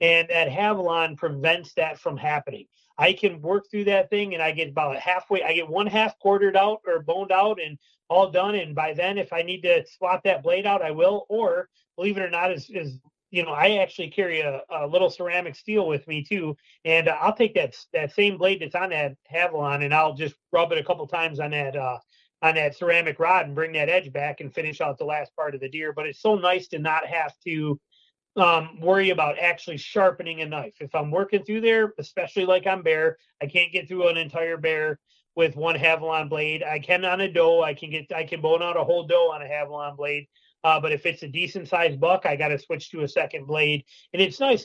S4: And that Havalon prevents that from happening. I can work through that thing and I get about halfway, I get one half quartered out or boned out and all done. And by then, if I need to swap that blade out, I will. Or believe it or not, is, is you know, I actually carry a, a, little ceramic steel with me too. And I'll take that, that same blade that's on that Havalon and I'll just rub it a couple times on that, uh, on that ceramic rod and bring that edge back and finish out the last part of the deer. But it's so nice to not have to um, worry about actually sharpening a knife. If I'm working through there, especially like on bear, I can't get through an entire bear with one Havalon blade. I can on a doe. I can get I can bone out a whole doe on a Havalon blade. Uh, but if it's a decent sized buck, I got to switch to a second blade. And it's nice.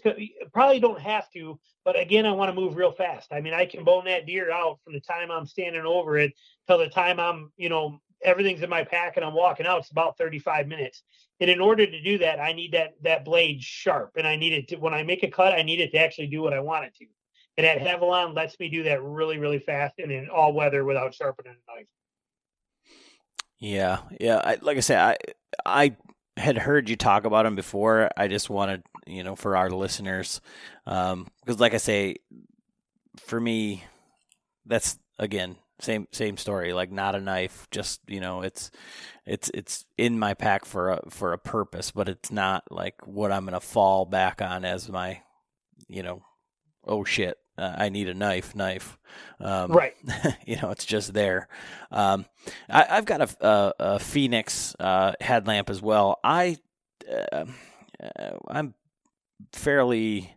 S4: Probably don't have to, but again, I want to move real fast. I mean, I can bone that deer out from the time I'm standing over it till the time I'm, you know, everything's in my pack and I'm walking out. It's about 35 minutes. And in order to do that, I need that that blade sharp, and I need it to when I make a cut, I need it to actually do what I want it to. And that Havalon lets me do that really, really fast and in all weather without sharpening a knife.
S3: Yeah, yeah. I, like I said, I I had heard you talk about them before. I just wanted, you know, for our listeners, because um, like I say, for me, that's again same same story like not a knife just you know it's it's it's in my pack for a for a purpose but it's not like what i'm gonna fall back on as my you know oh shit uh, i need a knife knife
S4: um, right.
S3: you know it's just there. Um, I, have got a, a, a Fenix uh, headlamp as well. I uh, i'm fairly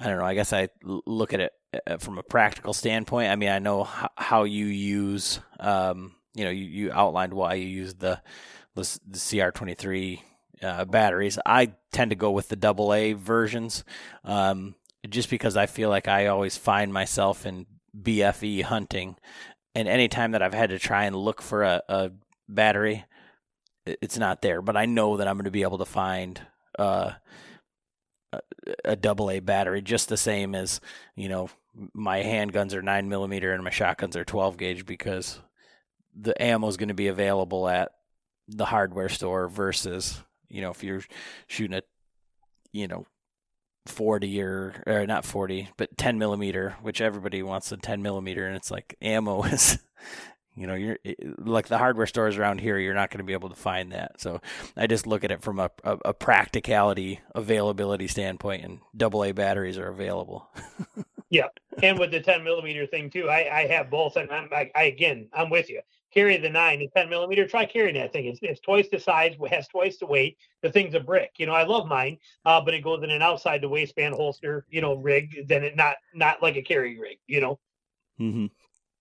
S3: i don't know i guess i look at it uh, from a practical standpoint, I mean, I know how you use, um, you know, you, you outlined why you use the the, the CR23 uh, batteries. I tend to go with the double A versions, um, just because I feel like I always find myself in BFE hunting, and anytime that I've had to try and look for a, a battery, it's not there. But I know that I'm going to be able to find. Uh, a double A battery, just the same as you know my handguns are nine millimeter and my shotguns are twelve gauge because the ammo is going to be available at the hardware store versus you know if you're shooting a you know 40 or or not 40 but 10 millimeter which everybody wants a 10 millimeter and it's like ammo is you know you're like the hardware stores around here you're not going to be able to find that so i just look at it from a, a, a practicality availability standpoint and double a batteries are available
S4: yeah and with the 10 millimeter thing too i i have both and i'm I, I again i'm with you carry the nine and 10 millimeter, try carrying that thing. It's, it's twice the size, has twice the weight. The thing's a brick. You know, I love mine, uh, but it goes in an outside the waistband holster, you know, rig, then it not not like a carry rig, you know.
S3: Mm-hmm.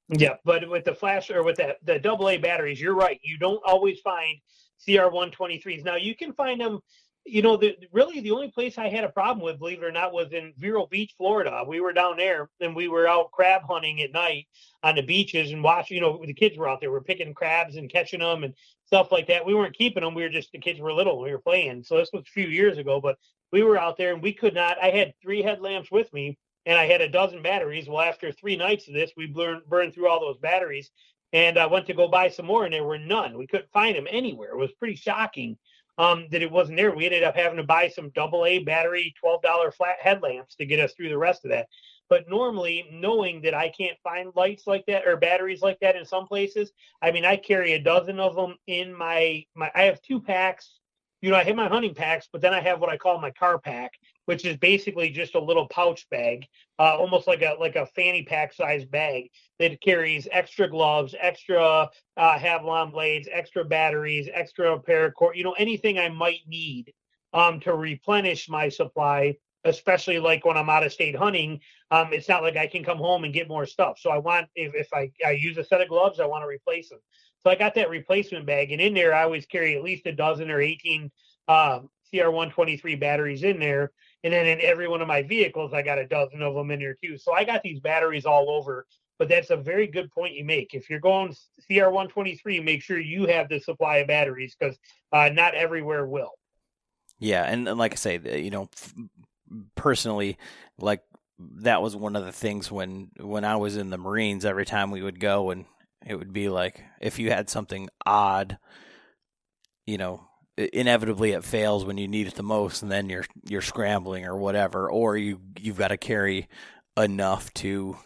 S4: Yeah, but with the flash or with that the double A batteries, you're right. You don't always find CR one twenty threes. Now you can find them you know, the really the only place I had a problem with, believe it or not, was in Vero Beach, Florida. We were down there and we were out crab hunting at night on the beaches and watching. You know, the kids were out there. We are picking crabs and catching them and stuff like that. We weren't keeping them. We were just the kids were little. We were playing. So this was a few years ago, but we were out there and we could not. I had three headlamps with me and I had a dozen batteries. Well, after three nights of this, we burned burned through all those batteries. And I went to go buy some more, and there were none. We couldn't find them anywhere. It was pretty shocking um, that it wasn't there. We ended up having to buy some double A battery, $12 flat headlamps to get us through the rest of that. But normally, knowing that I can't find lights like that or batteries like that in some places, I mean, I carry a dozen of them in my my. I have two packs. You know, I have my hunting packs, but then I have what I call my car pack, which is basically just a little pouch bag, uh, almost like a like a fanny pack size bag that carries extra gloves, extra uh, blades, extra batteries, extra paracord, you know, anything I might need um, to replenish my supply. Especially like when I'm out of state hunting, um, it's not like I can come home and get more stuff. So I want if, if I, I use a set of gloves, I want to replace them. So I got that replacement bag, and in there I always carry at least a dozen or 18 uh, CR123 batteries in there and then in every one of my vehicles, I got a dozen of them in there too. So I got these batteries all over. But that's a very good point you make. If you're going CR123, make sure you have the supply of batteries because uh, not everywhere will.
S3: Yeah, and, and like I say, you know, personally, like that was one of the things when when I was in the Marines. Every time we would go, and it would be like if you had something odd, you know, inevitably it fails when you need it the most and then you're you're scrambling or whatever or you you've got to carry enough to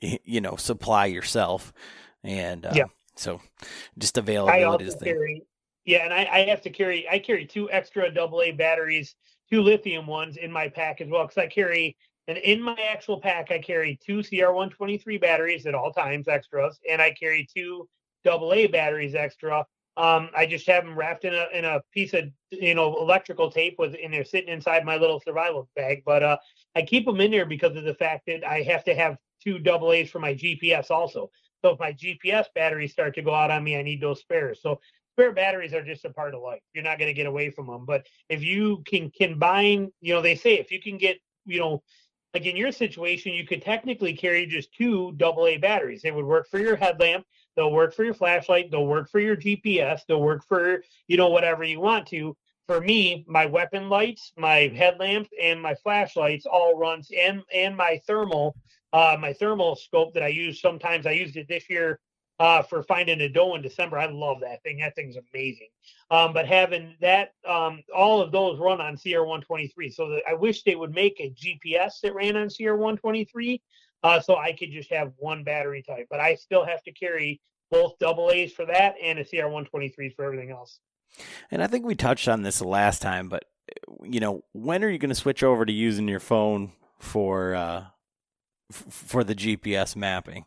S3: you know supply yourself. And uh,
S4: yeah.
S3: so just availability is
S4: carry, yeah and I, I have to carry i carry two extra double a batteries two lithium ones in my pack as well because i carry and in my actual pack i carry two cr123 batteries at all times extras and i carry two double a batteries extra um, I just have them wrapped in a in a piece of you know electrical tape with and they're sitting inside my little survival bag. But uh, I keep them in there because of the fact that I have to have two double A's for my GPS also. So if my GPS batteries start to go out on me, I need those spares. So spare batteries are just a part of life. You're not going to get away from them. But if you can combine, you know, they say if you can get, you know, like in your situation, you could technically carry just two double A batteries. They would work for your headlamp They'll work for your flashlight. They'll work for your GPS. They'll work for, you know, whatever you want to. For me, my weapon lights, my headlamps, and my flashlights all runs and and my thermal, uh, my thermal scope that I use sometimes. I used it this year uh, for finding a doe in December. I love that thing. That thing's amazing. Um, but having that, um, all of those run on CR123. So the, I wish they would make a GPS that ran on CR123 uh, so I could just have one battery type. But I still have to carry both double A's for that and a CR123 for everything else.
S3: And I think we touched on this last time, but you know, when are you going to switch over to using your phone for uh, f- for the GPS mapping?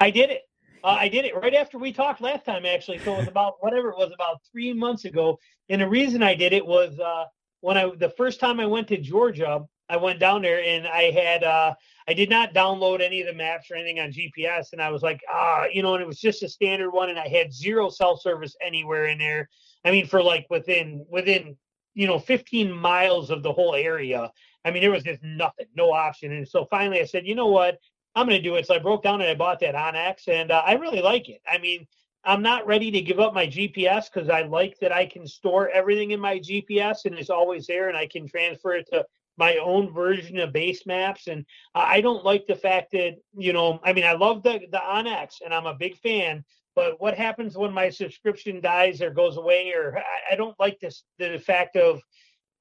S4: I did it. Uh, I did it right after we talked last time, actually. So it was about whatever it was about three months ago. And the reason I did it was uh, when I the first time I went to Georgia, I went down there and I had uh, I did not download any of the maps or anything on GPS, and I was like, ah, you know, and it was just a standard one, and I had zero cell service anywhere in there. I mean, for like within within you know 15 miles of the whole area. I mean, there was just nothing, no option. And so finally, I said, you know what, I'm going to do it. So I broke down and I bought that onX, and uh, I really like it. I mean, I'm not ready to give up my GPS because I like that I can store everything in my GPS and it's always there, and I can transfer it to my own version of base maps. And I don't like the fact that, you know, I mean, I love the, the onX and I'm a big fan, but what happens when my subscription dies or goes away? Or I, I don't like this, the fact of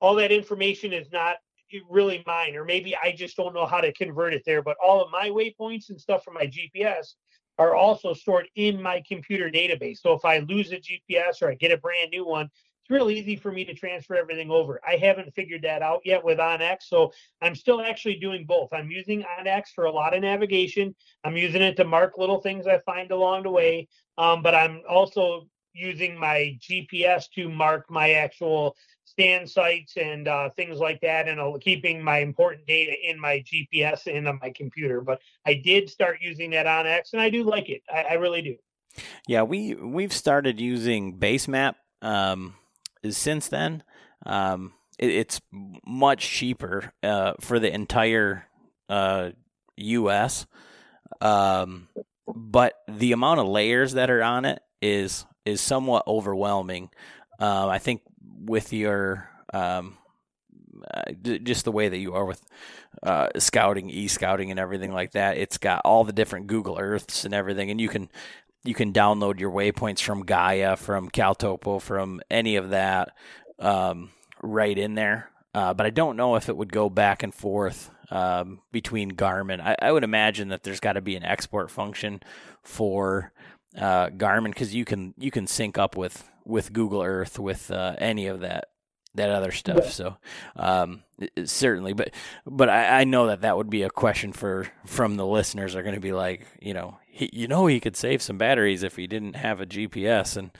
S4: all that information is not really mine, or maybe I just don't know how to convert it there. But all of my waypoints and stuff from my GPS are also stored in my computer database. So if I lose a GPS or I get a brand new one, it's real easy for me to transfer everything over. I haven't figured that out yet with onX, so I'm still actually doing both. I'm using onX for a lot of navigation. I'm using it to mark little things I find along the way, um, but I'm also using my GPS to mark my actual stand sites and uh, things like that, and uh, keeping my important data in my GPS and on my computer. But I did start using that onX, and I do like it. I, I really do.
S3: Yeah, we we've started using Basemap. Um, since then. Um, it, it's much cheaper uh, for the entire uh, U.S. Um, but the amount of layers that are on it is is somewhat overwhelming. Uh, I think with your um, uh, just the way that you are with uh, scouting, e scouting, and everything like that. It's got all the different Google Earths and everything, and you can you can download your waypoints from Gaia, from Caltopo, from any of that um, right in there. Uh, but I don't know if it would go back and forth um, between Garmin. I, I, would imagine that there's got to be an export function for uh, Garmin because you can you can sync up with with Google Earth with uh, any of that that other stuff. So um, certainly, but but I, I, know that that would be a question for from the listeners are going to be like, you know, he, you know, he could save some batteries if he didn't have a GPS. And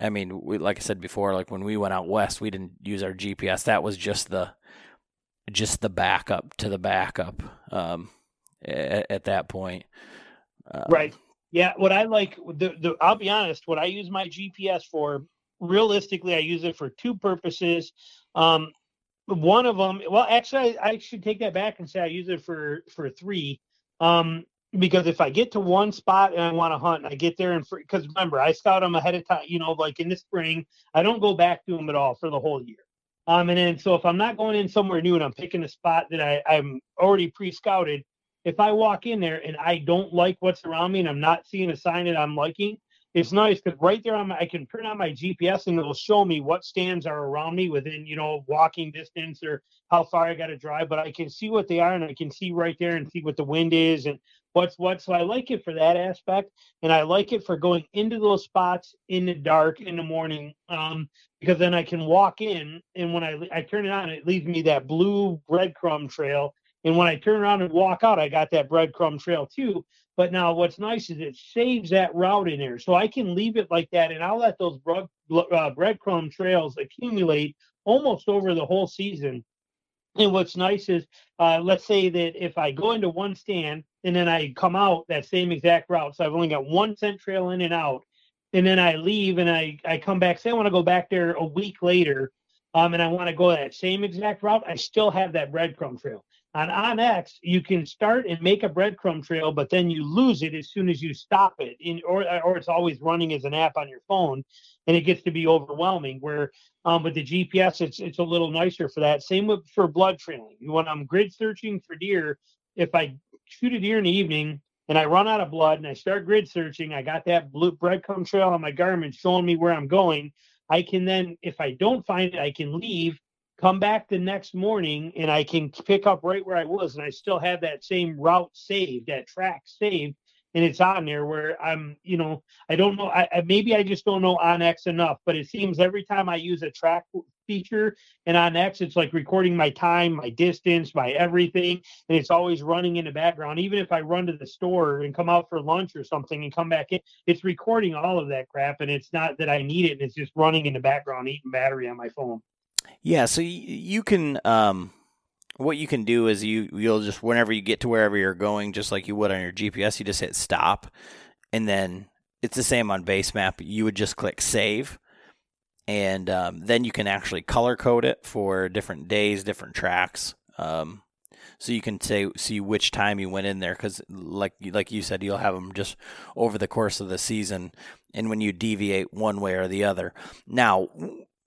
S3: I mean, we, like I said before, like when we went out west, we didn't use our GPS. That was just the just the backup to the backup um, at, at that point.
S4: Um, right. Yeah. What I like, the, the I'll be honest. What I use my GPS for, realistically, I use it for two purposes. Um, one of them, well, actually, I, I, should take that back and say I use it for for three. Um, because if I get to one spot and I want to hunt, I get there and because remember I scout them ahead of time. You know, like in the spring, I don't go back to them at all for the whole year. Um, and then so if I'm not going in somewhere new and I'm picking a spot that I, I'm already pre-scouted, if I walk in there and I don't like what's around me and I'm not seeing a sign that I'm liking, it's nice because right there on my, I can turn on my GPS and it'll show me what stands are around me within you know walking distance or how far I got to drive. But I can see what they are and I can see right there and see what the wind is and what's what. So I like it for that aspect, and I like it for going into those spots in the dark in the morning, um, because then I can walk in and when I I turn it on, it leaves me that blue breadcrumb trail. And when I turn around and walk out, I got that breadcrumb trail too. But now what's nice is it saves that route in there. So I can leave it like that and I'll let those bread, uh, breadcrumb trails accumulate almost over the whole season. And what's nice is, uh, let's say that if I go into one stand and then I come out that same exact route, so I've only got one scent trail in and out, and then I leave and I, I come back, say I want to go back there a week later, um, and I want to go that same exact route, I still have that breadcrumb trail on onX, you can start and make a breadcrumb trail, but then you lose it as soon as you stop it, in, or or it's always running as an app on your phone, and it gets to be overwhelming. Where um, with the GPS, it's it's a little nicer for that. Same with for blood trailing. When I'm grid searching for deer, if I shoot a deer in the evening and I run out of blood and I start grid searching, I got that blue breadcrumb trail on my Garmin showing me where I'm going. I can then, if I don't find it, I can leave come back the next morning and I can pick up right where I was and I still have that same route saved, that track saved, and it's on there where I'm, you know, I don't know, I, I maybe I just don't know onX enough, but it seems every time I use a track feature and onX, it's like recording my time, my distance, my everything, and it's always running in the background. Even if I run to the store and come out for lunch or something and come back in, it's recording all of that crap, and it's not that I need it, and it's just running in the background, eating battery on my phone.
S3: Yeah, so y- you can um, what you can do is you you'll just whenever you get to wherever you're going, just like you would on your GPS, you just hit stop, and then it's the same on Basemap. You would just click save, and um, then you can actually color code it for different days, different tracks. Um, so you can say see which time you went in there because like like you said you'll have them just over the course of the season and when you deviate one way or the other now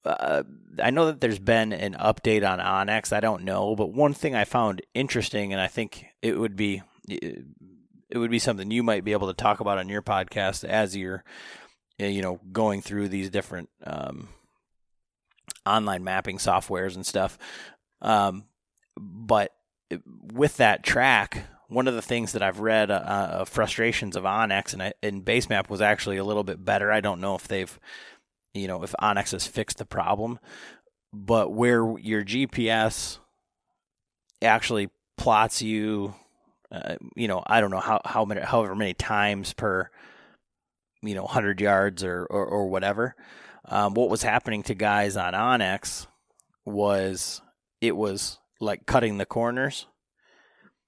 S3: uh, I know that there's been an update on onX. I don't know, but one thing I found interesting, and I think it would be it would be something you might be able to talk about on your podcast as you're you know going through these different um, online mapping softwares and stuff. Um, but with that track, one of the things that I've read uh, uh, frustrations of onX and, and Basemap was actually a little bit better. I don't know if they've you know, if onX has fixed the problem, but where your GPS actually plots you, uh, you know, I don't know how, how many, however many times per, you know, 100 yards or, or, or whatever. Um, what was happening to guys on onX was it was like cutting the corners.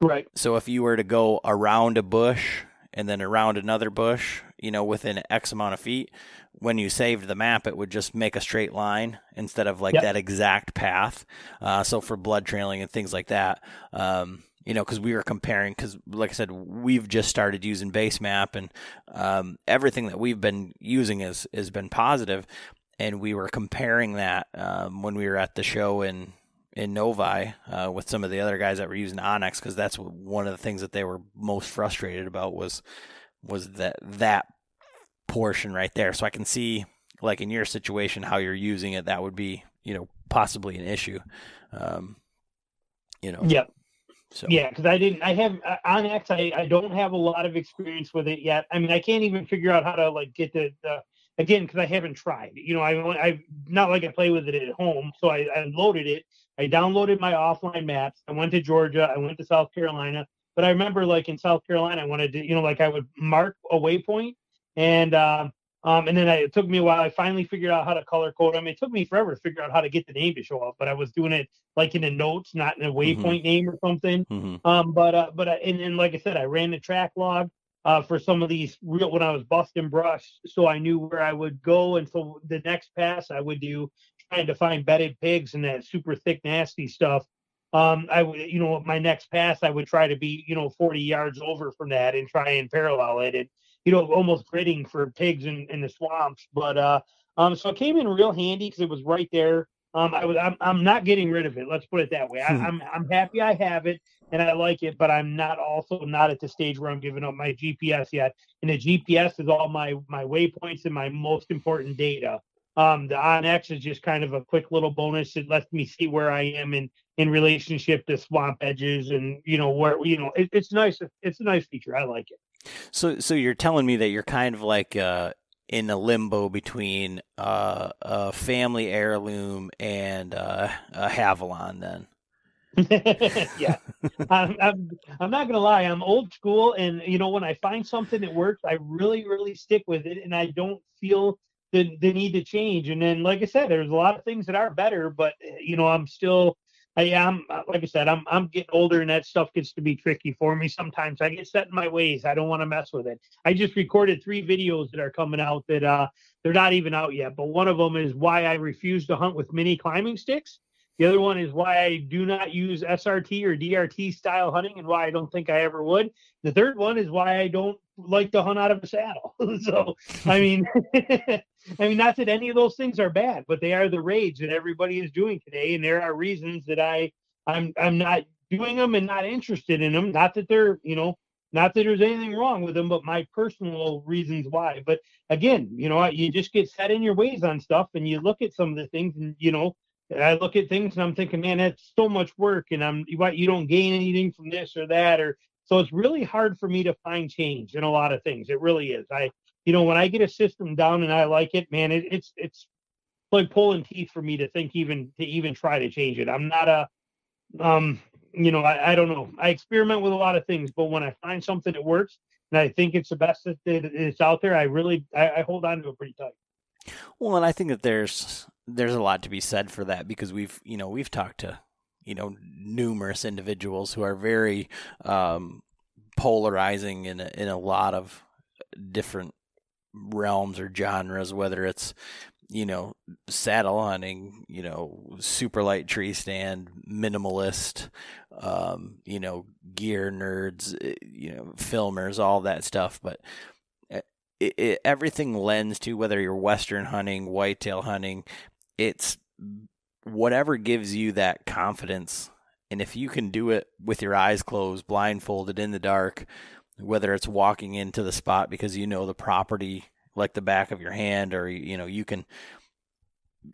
S4: Right.
S3: So if you were to go around a bush and then around another bush, you know, within X amount of feet, when you saved the map, it would just make a straight line instead of like yep. that exact path. Uh, so for blood trailing and things like that, um, you know, because we were comparing, because like I said, we've just started using Basemap and um, everything that we've been using has has been positive, and we were comparing that um, when we were at the show in in Novi uh, with some of the other guys that were using onX, because that's one of the things that they were most frustrated about was was that that portion right there. So I can see, like in your situation, how you're using it. That would be, you know, possibly an issue. Um, you know.
S4: Yep. So. Yeah, because I didn't. I have on onX. I I don't have a lot of experience with it yet. I mean, I can't even figure out how to like get the, the again because I haven't tried. You know, I I not like I play with it at home. So I, I loaded it. I downloaded my offline maps. I went to Georgia. I went to South Carolina. But I remember, like in South Carolina, I wanted to, you know, like I would mark a waypoint and um, um, and then I, it took me a while. I finally figured out how to color code them. It took me forever to figure out how to get the name to show up, but I was doing it like in the notes, not in a waypoint mm-hmm. name or something. Mm-hmm. Um, but uh, but uh, and, and like I said, I ran the track log uh, for some of these real when I was busting brush, so I knew where I would go. And so the next pass I would do trying to find bedded pigs and that super thick, nasty stuff. Um, I would, you know, my next pass I would try to be, you know, 40 yards over from that and try and parallel it. And you know, almost gritting for pigs in, in the swamps. But uh, um, so it came in real handy because it was right there. Um, I was I'm, I'm not getting rid of it. Let's put it that way. I, am hmm. I'm, I'm happy I have it and I like it, but I'm not also not at the stage where I'm giving up my GPS yet. And the GPS is all my my waypoints and my most important data. Um, the onX is just kind of a quick little bonus. It lets me see where I am in in relationship to swamp edges and you know where you know it, it's nice. It's a nice feature. I like it.
S3: So, so you're telling me that you're kind of like uh, in a limbo between uh, a family heirloom and uh, a Havalon, then.
S4: yeah, I'm, I'm, I'm not gonna lie. I'm old school, and you know when I find something that works, I really, really stick with it, and I don't feel the the need to change. And then, like I said, there's a lot of things that are better, but you know I'm still I am like I said, I'm I'm getting older and that stuff gets to be tricky for me. Sometimes I get set in my ways. I don't want to mess with it. I just recorded three videos that are coming out that uh they're not even out yet. But one of them is why I refuse to hunt with mini climbing sticks. The other one is why I do not use SRT or DRT style hunting and why I don't think I ever would. The third one is why I don't like to hunt out of a saddle. so, I mean, I mean, not that any of those things are bad, but they are the rage that everybody is doing today, and there are reasons that I, I'm, I'm not doing them and not interested in them. Not that they're, you know, not that there's anything wrong with them, but my personal reasons why. But again, you know, you just get set in your ways on stuff, and you look at some of the things, and you know, I look at things and I'm thinking, man, that's so much work, and I'm what you don't gain anything from this or that, or so it's really hard for me to find change in a lot of things. It really is. I, you know, when I get a system down and I like it, man, it, it's it's like pulling teeth for me to think even to even try to change it. I'm not a, um, you know, I, I don't know. I experiment with a lot of things, but when I find something that works and I think it's the best that it's out there, I really I, I hold on to it pretty tight.
S3: Well, and I think that there's there's a lot to be said for that because we've you know we've talked to you know numerous individuals who are very um, polarizing in a, in a lot of different realms or genres, whether it's you know saddle hunting, you know super light tree stand, minimalist, um, you know gear nerds, eh, you know filmers, all that stuff, but. Eh, it, it, everything lends to whether you're western hunting, whitetail hunting, it's whatever gives you that confidence. And if you can do it with your eyes closed, blindfolded in the dark, whether it's walking into the spot because you know the property like the back of your hand or you know you can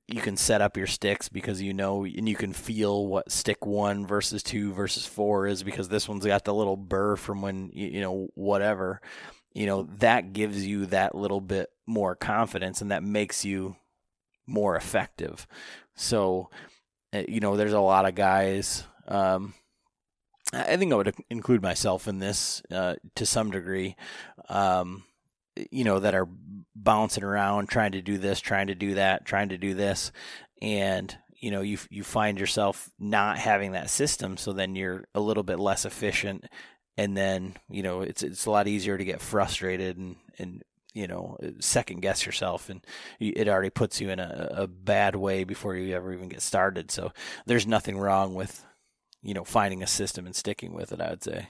S3: you can set up your sticks because you know and you can feel what stick 1 versus 2 versus 4 is because this one's got the little burr from when you know whatever you know that gives you that little bit more confidence and that makes you more effective so, uh, you know, there's a lot of guys. Um, I think I would include myself in this uh, to some degree. Um, you know, that are bouncing around, trying to do this, trying to do that, trying to do this, and you know, you you find yourself not having that system, so then you're a little bit less efficient, and then you know, it's it's a lot easier to get frustrated and and you know uh, second guess yourself and it already puts you in a, a bad way before you ever even get started. So there's nothing wrong with you know finding a system and sticking with it i would say.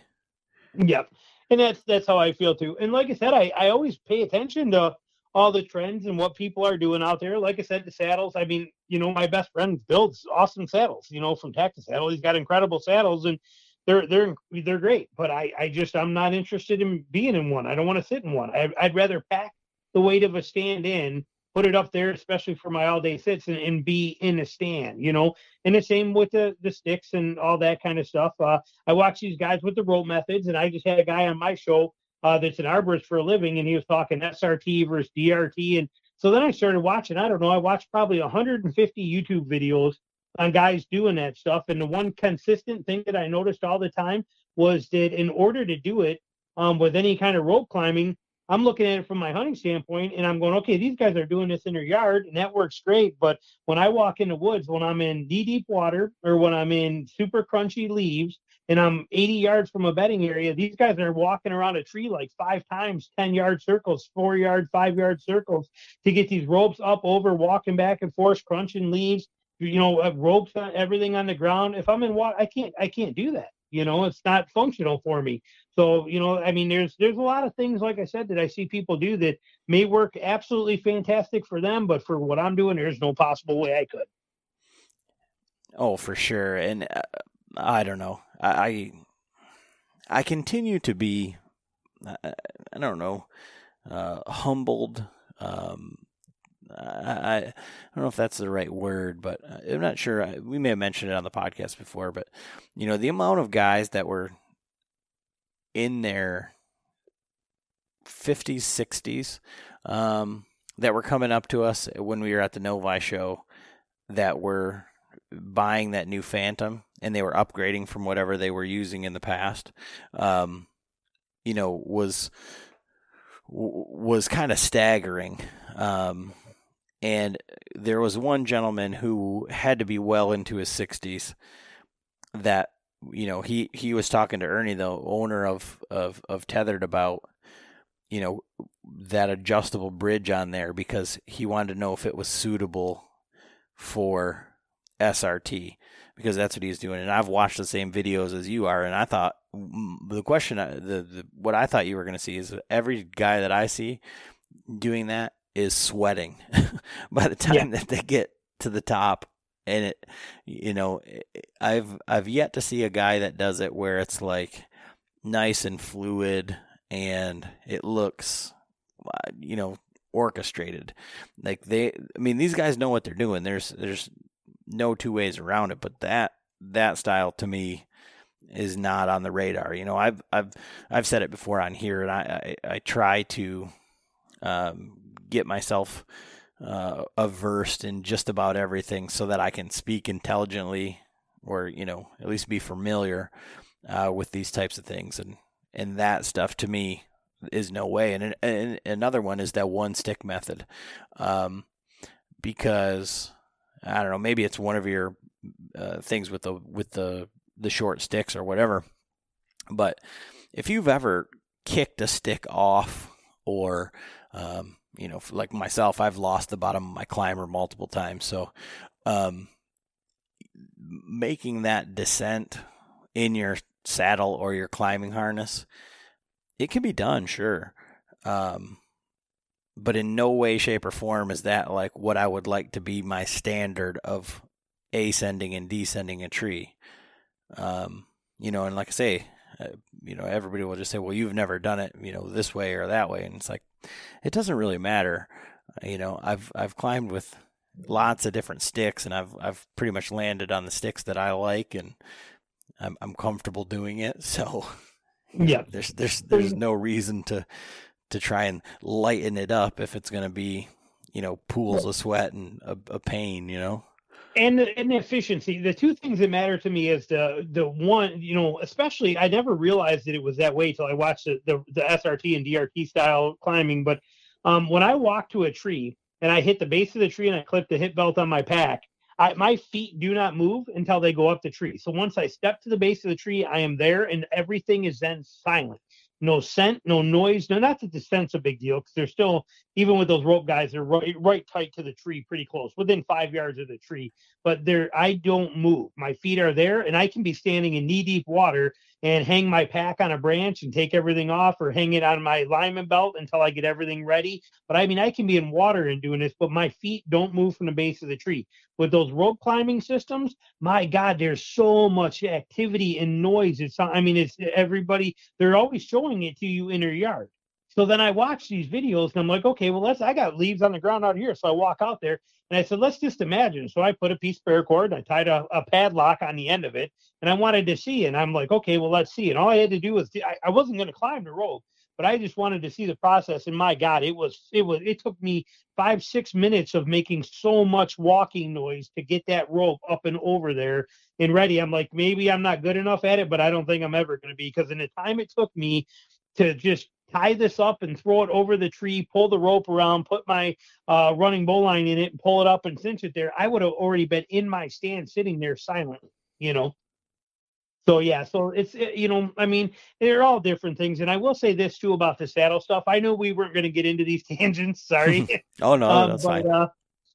S4: Yep. And that's that's how i feel too. And like i said i, I always pay attention to all the trends and what people are doing out there. Like i said the saddles i mean you know my best friend builds awesome saddles you know from texas. Saddle he's got incredible saddles and they're they're they're great, but I I just I'm not interested in being in one. I don't want to sit in one. I, I'd rather pack the weight of a stand in, put it up there, especially for my all day sits, and, and be in a stand. You know, and the same with the the sticks and all that kind of stuff. Uh, I watch these guys with the rope methods, and I just had a guy on my show uh, that's an arborist for a living, and he was talking SRT versus DRT, and so then I started watching. I don't know. I watched probably 150 YouTube videos on guys doing that stuff. And the one consistent thing that I noticed all the time was that in order to do it um, with any kind of rope climbing, I'm looking at it from my hunting standpoint and I'm going, okay, these guys are doing this in their yard and that works great. But when I walk in the woods, when I'm in knee deep water or when I'm in super crunchy leaves and I'm 80 yards from a bedding area, these guys are walking around a tree like five times, 10 yard circles, four yard, five yard circles to get these ropes up over, walking back and forth, crunching leaves you know, ropes on everything on the ground. If I'm in water, I can't, I can't do that. You know, it's not functional for me. So, you know, I mean, there's there's a lot of things, like I said, that I see people do that may work absolutely fantastic for them, but for what I'm doing, there's no possible way I could.
S3: Oh, for sure. And uh, I don't know. I I continue to be, I, I don't know, uh, humbled um, I, I don't know if that's the right word, but uh, I'm not sure. We may have mentioned it on the podcast before, but you know, the amount of guys that were in their 50s, 60s um, that were coming up to us when we were at the Novi show that were buying that new Phantom and they were upgrading from whatever they were using in the past, um, you know, was was kind of staggering. Um, and there was one gentleman who had to be well into his 60s that you know he he was talking to Ernie the owner of of of Tethrd about you know that adjustable bridge on there because he wanted to know if it was suitable for SRT because that's what he's doing. And I've watched the same videos as you are and I thought mm, the question uh, the, the what I thought you were going to see is every guy that I see doing that is sweating by the time yeah. that they get to the top. And it you know i've i've yet to see a guy that does it where it's like nice and fluid and it looks uh, you know orchestrated. Like they i mean these guys know what they're doing. There's there's no two ways around it but that that style to me is not on the radar. You know i've i've i've said it before on here and i i, I try to um, get myself uh, averse in just about everything so that I can speak intelligently or, you know, at least be familiar uh, with these types of things. And, and that stuff to me is no way. And, and another one is that one stick method. Um, because I don't know, maybe it's one of your uh, things with the with the the short sticks or whatever. But if you've ever kicked a stick off or um, you know, like myself, I've lost the bottom of my climber multiple times. So, um, making that descent in your saddle or your climbing harness, it can be done, sure. Um, but in no way, shape, or form is that like what I would like to be my standard of ascending and descending a tree. Um, you know, and like I say, uh, you know, everybody will just say, well, you've never done it, you know, this way or that way. And it's like, it doesn't really matter. Uh, you know, I've, I've climbed with lots of different sticks and I've, I've pretty much landed on the sticks that I like and I'm, I'm comfortable doing it. So
S4: yeah,
S3: there's, there's, there's no reason to, to try and lighten it up if it's going to be, you know, pools of sweat and a, a pain, you know?
S4: And and efficiency the two things that matter to me is the the one you know especially i never realized that it was that way until i watched the, the, the srt and drt style climbing but um, when i walk to a tree and i hit the base of the tree and i clip the hip belt on my pack I, my feet do not move until they go up the tree. So once i step to the base of the tree i am there and everything is then silent no scent, no noise. No, not that the scent's a big deal because they're still, even with those rope guys, they're right, right tight to the tree, pretty close, within five yards of the tree. But they're, I don't move. My feet are there, and I can be standing in knee deep water and hang my pack on a branch and take everything off or hang it on my lineman belt until I get everything ready. But I mean, I can be in water and doing this, but my feet don't move from the base of the tree. With those rope climbing systems, my God, there's so much activity and noise. It's, I mean, it's everybody, they're always showing it to you in your yard. So then I watch these videos and I'm like, okay, well, let's, I got leaves on the ground out here. So I walk out there and I said, let's just imagine. So I put a piece of paracord and I tied a, a, padlock on the end of it and I wanted to see. And I'm like, okay, well, let's see. And all I had to do was, I, I wasn't going to climb the rope, but I just wanted to see the process. And my God, it was, it was, it took me five, six minutes of making so much walking noise to get that rope up and over there and ready. I'm like, maybe I'm not good enough at it, but I don't think I'm ever going to be because in the time it took me to just tie this up and throw it over the tree, pull the rope around, put my uh, running bowline in it, and pull it up and cinch it there, I would have already been in my stand sitting there silently, you know. So yeah, so it's you know, I mean, they're all different things, and I will say this too about the saddle stuff. I know we weren't going to get into these tangents. Sorry.
S3: oh no, um, that's but, fine. Uh,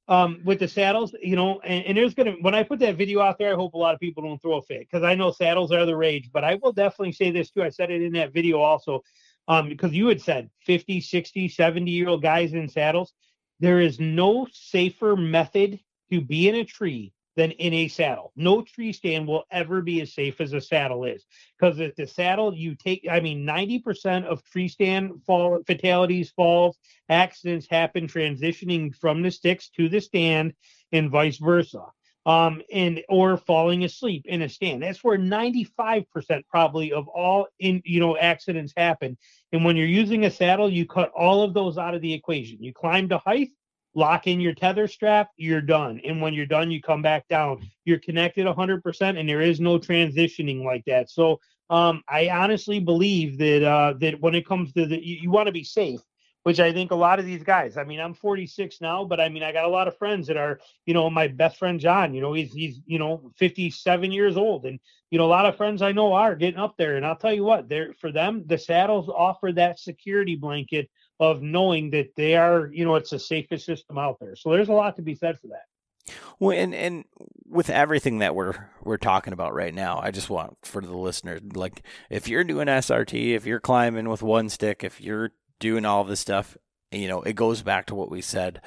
S4: um, with the saddles, you know, and, and, there's gonna when I put that video out there, I hope a lot of people don't throw a fit because I know saddles are the rage. But I will definitely say this too. I said it in that video also um, because you had said 50, 60, 70 year old guys in saddles. There is no safer method to be in a tree than in a saddle. No tree stand will ever be as safe as a saddle is. Because at the saddle, you take, I mean, 90% of tree stand fall fatalities, falls, accidents happen transitioning from the sticks to the stand and vice versa um, and or falling asleep in a stand. That's where 95% probably of all in you know accidents happen. And when you're using a saddle, you cut all of those out of the equation. You climb to height, lock in your tether strap, you're done. And when you're done, you come back down. You're connected 100%, and there is no transitioning like that. So um, I honestly believe that uh, that when it comes to the, you, you want to be safe which I think a lot of these guys, I mean, I'm 46 now, but I mean, I got a lot of friends that are, you know, my best friend John, you know, he's he's, you know, 57 years old. And, you know, a lot of friends I know are getting up there. And I'll tell you what, they're for them, the saddles offer that security blanket of knowing that they are, you know, it's the safest system out there. So there's a lot to be said for that.
S3: Well, and and with everything that we're we're talking about right now, I just want for the listeners, like if you're doing SRT, if you're climbing with one stick, if you're doing all this stuff, you know, it goes back to what we said.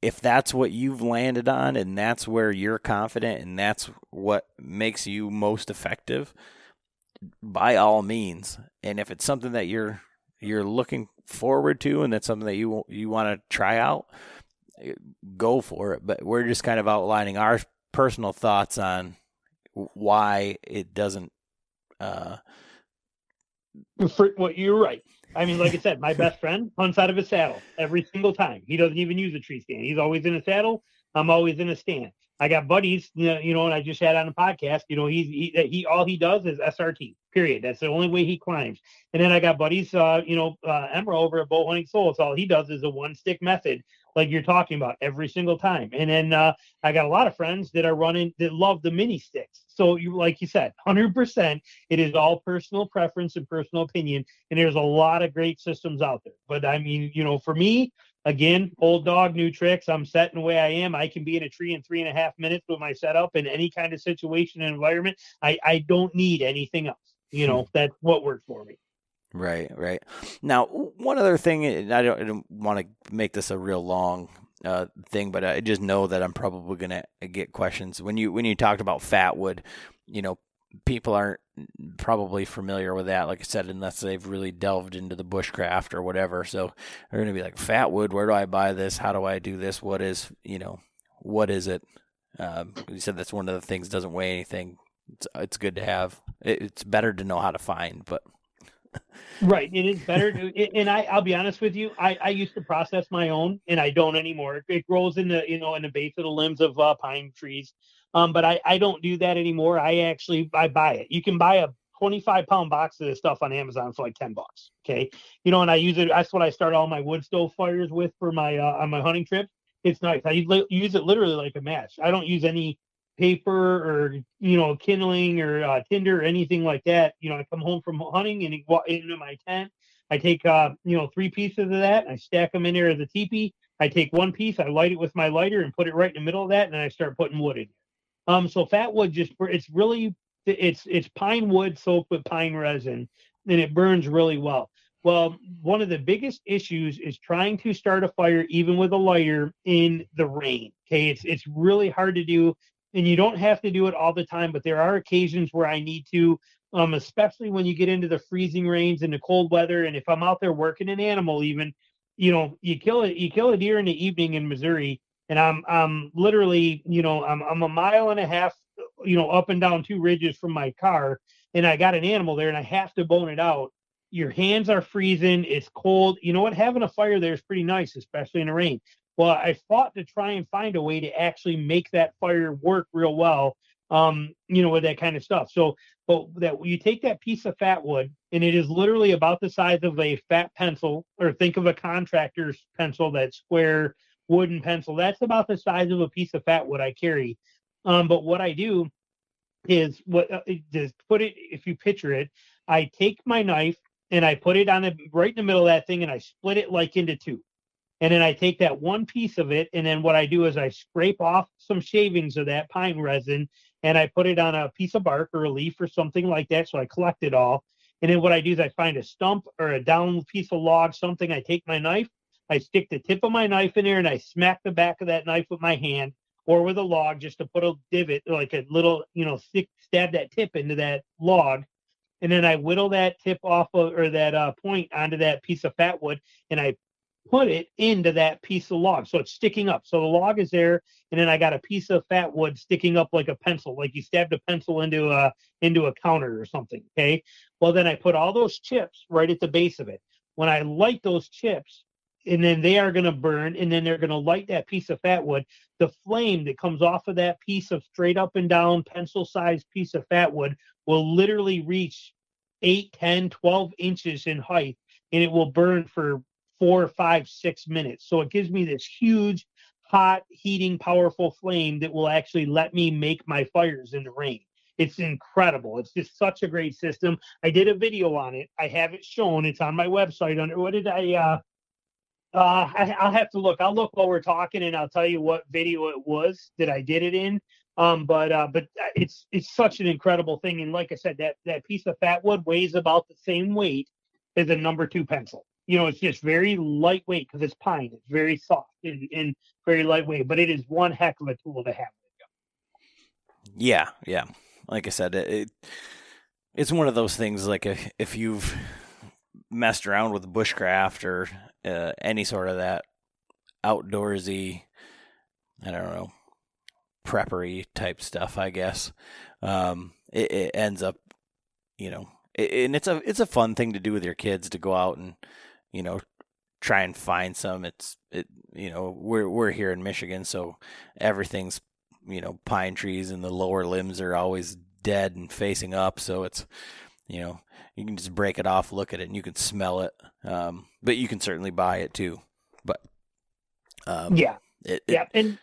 S3: If that's what you've landed on and that's where you're confident and that's what makes you most effective, by all means. And if it's something that you're you're looking forward to and that's something that you you want to try out, go for it. But we're just kind of outlining our personal thoughts on why it doesn't uh,
S4: for what well, you're right. I mean, like I said, my best friend hunts out of a saddle every single time. He doesn't even use a tree stand. He's always in a saddle. I'm always in a stand. I got buddies, you know, and I just had on a podcast. You know, he's he, he all he does is SRT. Period. That's the only way he climbs. And then I got buddies, uh, you know, uh, Emerald over at Bow Hunting Souls. All he does is a one stick method like you're talking about every single time. And then uh, I got a lot of friends that are running that love the mini sticks. So you like you said, 100%. It is all personal preference and personal opinion, and there's a lot of great systems out there. But I mean, you know, for me, again, old dog, new tricks. I'm set in the way I am. I can be in a tree in three and a half minutes with my setup in any kind of situation and environment. I I don't need anything else. You know, that's what works for me.
S3: Right, right. Now, one other thing, I don't, I don't want to make this a real long uh, thing, but I just know that I'm probably going to get questions when you when you talked about fat wood. You know, people aren't probably familiar with that, like I said, unless they've really delved into the bushcraft or whatever. So they're to be like, fat wood. Where do I buy this? How do I do this? What is you know, what is it? Um, you said that's one of the things doesn't weigh anything. It's, it's good to have. It, it's better to know how to find, but
S4: right it is better to, and i i'll be honest with you i i used to process my own and i don't anymore. It grows in the you know in the base of the limbs of uh, pine trees um but i i don't do that anymore. I actually i buy it. You can buy a 25 pound box of this stuff on amazon for like 10 bucks okay? You know and i use it that's what i start all my wood stove fires with for my uh, on my hunting trip. It's nice. I use it literally like a match. I don't use any paper or you know kindling or uh, tinder or anything like that you know i come home from hunting and into my tent i take uh you know three pieces of that i stack them in there as a teepee i take one piece i light it with my lighter and put it right in the middle of that and i start putting wood in um so fat wood just it's really it's it's pine wood soaked with pine resin and it burns really well well, one of the biggest issues is trying to start a fire even with a lighter in the rain. Okay, it's it's really hard to do and you don't have to do it all the time, but there are occasions where I need to, um, especially when you get into the freezing rains and the cold weather. And if I'm out there working an animal, even, you know, you kill it, you kill a deer in the evening in Missouri, and I'm I'm literally, you know, I'm I'm a mile and a half, you know, up and down two ridges from my car, and I got an animal there, and I have to bone it out. Your hands are freezing. It's cold. You know what? Having a fire there is pretty nice, especially in the rain. Well, I fought to try and find a way to actually make that fire work real well. Um, you know, with that kind of stuff. So, but that you take that piece of fat wood, and it is literally about the size of a fat pencil, or think of a contractor's pencil, that square wooden pencil. That's about the size of a piece of fat wood I carry. Um, but what I do is what uh, just put it. If you picture it, I take my knife and I put it on the right in the middle of that thing, and I split it like into two. And then I take that one piece of it, and then what I do is I scrape off some shavings of that pine resin, and I put it on a piece of bark or a leaf or something like that. So I collect it all. And then what I do is I find a stump or a down piece of log, something. I take my knife, I stick the tip of my knife in there, and I smack the back of that knife with my hand or with a log just to put a divot, like a little, you know, stick, stab that tip into that log. And then I whittle that tip off of, or that uh, point onto that piece of fat wood, and I put it into that piece of log. So it's sticking up. So the log is there, and then I got a piece of fat wood sticking up like a pencil, like you stabbed a pencil into a into a counter or something. Okay. Well, then I put all those chips right at the base of it. When I light those chips, and then they are going to burn, and then they're going to light that piece of fat wood. The flame that comes off of that piece of straight up and down pencil sized piece of fat wood will literally reach 8, 10, 12 inches in height, and it will burn for four, five, six minutes. So it gives me this huge, hot, heating, powerful flame that will actually let me make my fires in the rain. It's incredible. It's just such a great system. I did a video on it. I have it shown. It's on my website. Under what did I? Uh, uh, I, will have to look. I'll look while we're talking, and I'll tell you what video it was that I did it in. Um, but uh, but uh, it's it's such an incredible thing. And like I said, that that piece of fat wood weighs about the same weight as a number two pencil you know, it's just very lightweight because it's pine. It's very soft and, and, very lightweight, but it is one heck of a tool to have.
S3: Yeah, yeah. Like I said, it, it it's one of those things. Like if if you've messed around with bushcraft or uh, any sort of that outdoorsy, I don't know, preppery type stuff, I guess, um, it, it ends up, you know, and it's a it's a fun thing to do with your kids to go out and you know, try and find some. It's it you know we're we're here in Michigan, so everything's you know pine trees and the lower limbs are always dead and facing up, so it's you know you can just break it off, look at it, and you can smell it. Um, but you can certainly buy it too. But Um,
S4: yeah,
S3: it, it,
S4: yeah, and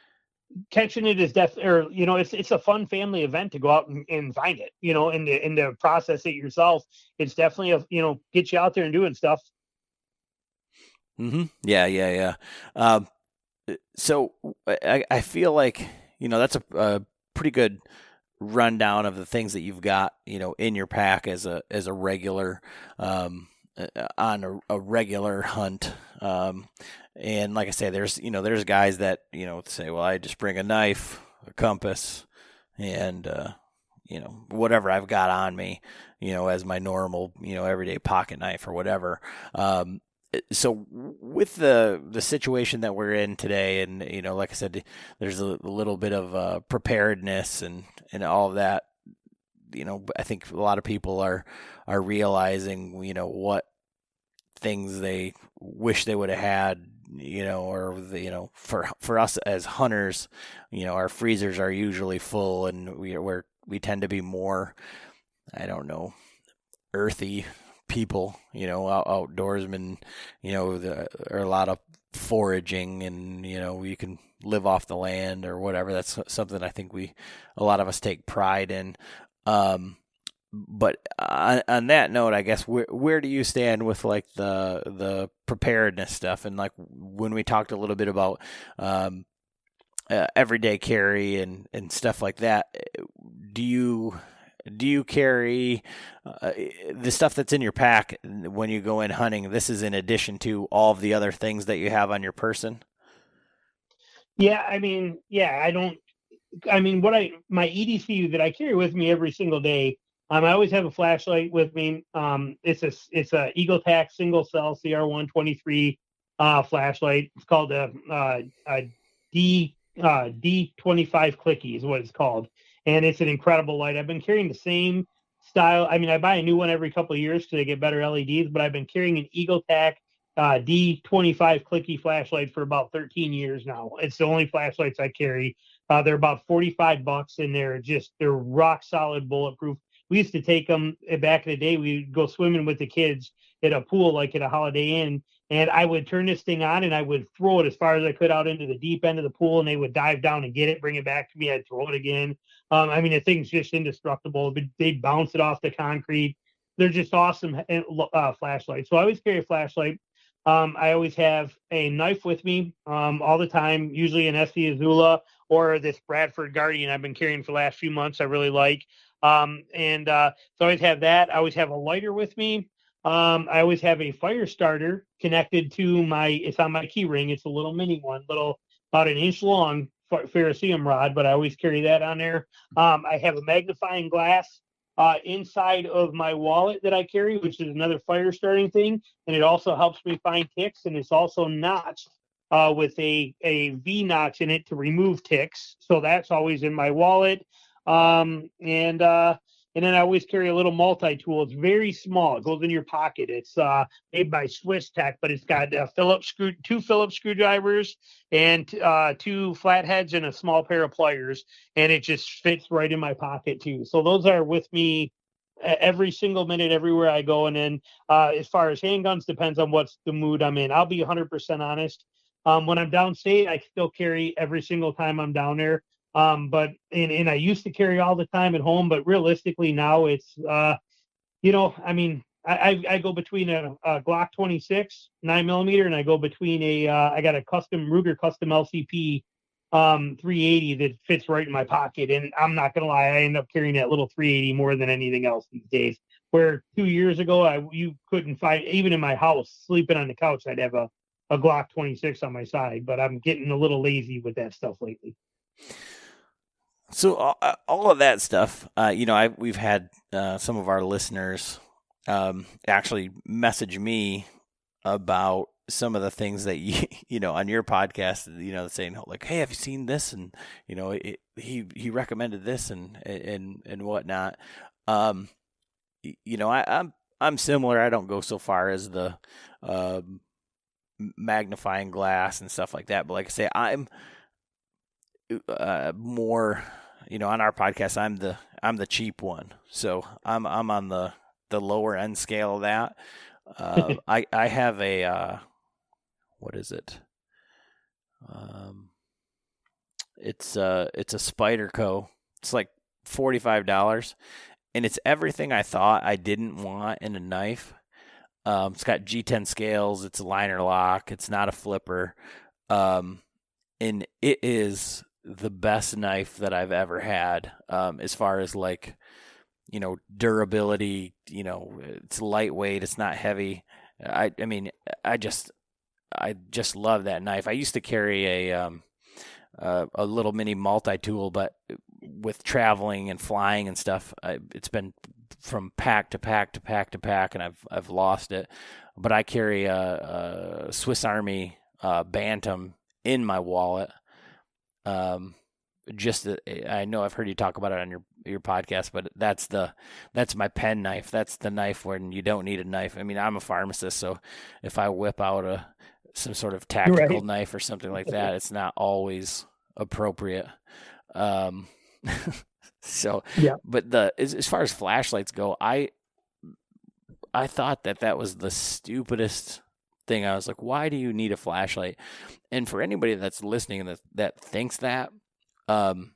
S4: catching it is definitely, or you know, it's it's a fun family event to go out and, and find it. You know, and to, and to process it yourself, it's definitely a you know get you out there and doing stuff.
S3: Mm-hmm. Yeah, yeah, yeah. Um, so I, I feel like you know that's a, a pretty good rundown of the things that you've got you know in your pack as a as a regular um, uh, on a, a, regular hunt um, and like I say there's you know there's guys that you know say well I just bring a knife a compass and uh, you know whatever I've got on me you know as my normal you know everyday pocket knife or whatever um, so with the the situation that we're in today, and you know, like I said, there's a, little bit of uh, preparedness and and all of that. You know, I think a lot of people are are realizing, you know, what things they wish they would have had, you know, or the, you know, for for us as hunters, you know, our freezers are usually full, and we we we tend to be more, I don't know, earthy people, you know, out, outdoorsmen, you know, the, are a lot of foraging and, you know, you can live off the land or whatever. That's something I think we, a lot of us take pride in. Um, but on, on, that note, I guess where where do you stand with like the the preparedness stuff and like when we talked a little bit about um, uh, everyday carry and and stuff like that? Do you do you carry uh, the stuff that's in your pack when you go in hunting? This is in addition to all of the other things that you have on your person.
S4: Yeah, I mean, yeah, I don't. I mean, what I my EDC that I carry with me every single day. Um, I always have a flashlight with me. Um, it's a it's a EagleTac single cell CR123 uh, flashlight. It's called a, uh, a D uh, D25 clicky is what it's called and it's an incredible light. I've been carrying the same style. I mean, I buy a new one every couple of years because to get better LEDs, but I've been carrying an EagleTac uh, D25 clicky flashlight for about 13 years now. It's the only flashlights I carry. Uh, they're about 45 bucks, and they're just they're rock solid, bulletproof. We used to take them eh, back in the day. We'd go swimming with the kids at a pool, like at a Holiday Inn, and I would turn this thing on and I would throw it as far as I could out into the deep end of the pool, and they would dive down and get it, bring it back to me. I'd throw it again. Um, I mean, the thing's just indestructible. But they bounce it off the concrete. They're just awesome eh, uh, flashlights. So I always carry a flashlight. Um, I always have a knife with me um, all the time, usually an ESEE Izula or this Bradford Guardian I've been carrying for the last few months. I really like. Um, and uh, so I always have that. I always have a lighter with me. Um, I always have a fire starter connected to my. It's on my key ring. It's a little mini one, little about an inch long ferrocerium rod, but I always carry that on there. Um, I have a magnifying glass uh, inside of my wallet that I carry, which is another fire starting thing, and it also helps me find ticks. And it's also notched uh, with a a V notch in it to remove ticks. So that's always in my wallet. Um, and uh, and then I always carry a little multi-tool. It's very small. It goes in your pocket. It's uh, made by Swiss Tech, but it's got a Phillips screw, two Phillips screwdrivers and uh, two flatheads and a small pair of pliers, and it just fits right in my pocket too. So those are with me every single minute everywhere I go. And then uh, as far as handguns, depends on what's the mood I'm in. I'll be 100% honest. Um, when I'm downstate, I still carry every single time I'm down there. Um, but and, and I used to carry all the time at home, but realistically now it's uh, you know, I mean, I, I, go between a, a, Glock 26 nine millimeter, and I go between a uh, I got a custom Ruger custom LCP um 380 that fits right in my pocket. And I'm not gonna lie, I end up carrying that little 380 more than anything else these days. Where two years ago, I you couldn't find even in my house sleeping on the couch, I'd have a a Glock 26 on my side. But I'm getting a little lazy with that stuff lately.
S3: So uh, all of that stuff, uh, you know, I, we've had uh, some of our listeners um, actually message me about some of the things that you, you know, on your podcast, you know, saying like, "Hey, have you seen this?" and you know, it, he he recommended this and and and whatnot. Um, you know, I, I'm I'm similar. I don't go so far as the um, magnifying glass and stuff like that, but like I say, I'm uh, more you know on our podcast i'm the i'm the cheap one so i'm i'm on the the lower end scale of that uh, i i have a uh, what is it Um, it's uh it's a Spyderco. It's like forty five dollars, and it's everything I thought I didn't want in a knife. Um, it's got G10 scales. It's a liner lock. It's not a flipper. Um, and it is the best knife that I've ever had. Um, as far as like, you know, durability. You know, it's lightweight. It's not heavy. I I mean, I just I just love that knife. I used to carry a um, uh, a little mini multi tool, but with traveling and flying and stuff, I, it's been from pack to pack to pack to pack, and I've I've lost it. But I carry a, a Swiss Army uh, Bantam in my wallet. Um, just I know I've heard you talk about it on your your podcast, but that's the that's my pen knife. That's the knife when you don't need a knife. I mean, I'm a pharmacist, so if I whip out a some sort of tactical right. knife or something like that, it's not always appropriate. Um, so yeah, but the as, as far as flashlights go, I I thought that that was the stupidest thing. I was like, why do you need a flashlight? And for anybody that's listening that that thinks that, um,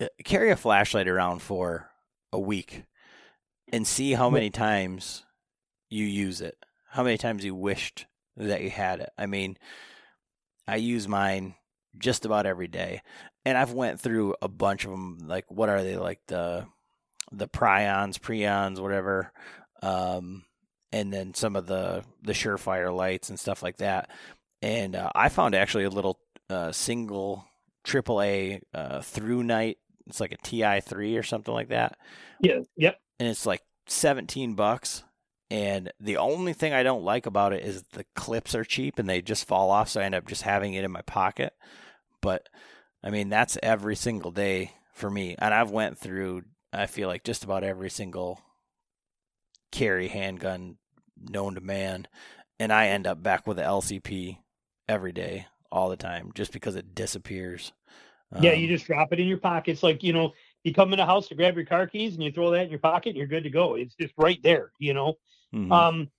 S3: uh, carry a flashlight around for a week and see how many times you use it. How many times you wished that you had it. I mean, I use mine just about every day, and I've went through a bunch of them. Like, what are they? Like the the prions, preons, whatever, um, and then some of the the Surefire lights and stuff like that. And uh, I found actually a little uh, single AAA uh, night. It's like a TI three or something like that.
S4: Yeah. Yep.
S3: And it's like seventeen bucks and the only thing I don't like about it is the clips are cheap and they just fall off, so I end up just having it in my pocket. But I mean, that's every single day for me, and I've went through. I feel like just about every single carry handgun known to man, and I end up back with the LCP every day, all the time, just because it disappears.
S4: Yeah, um, you just drop it in your pocket. It's like you know, you come in the house to grab your car keys and you throw that in your pocket and you're good to go. It's just right there, you know. Mm-hmm. Um,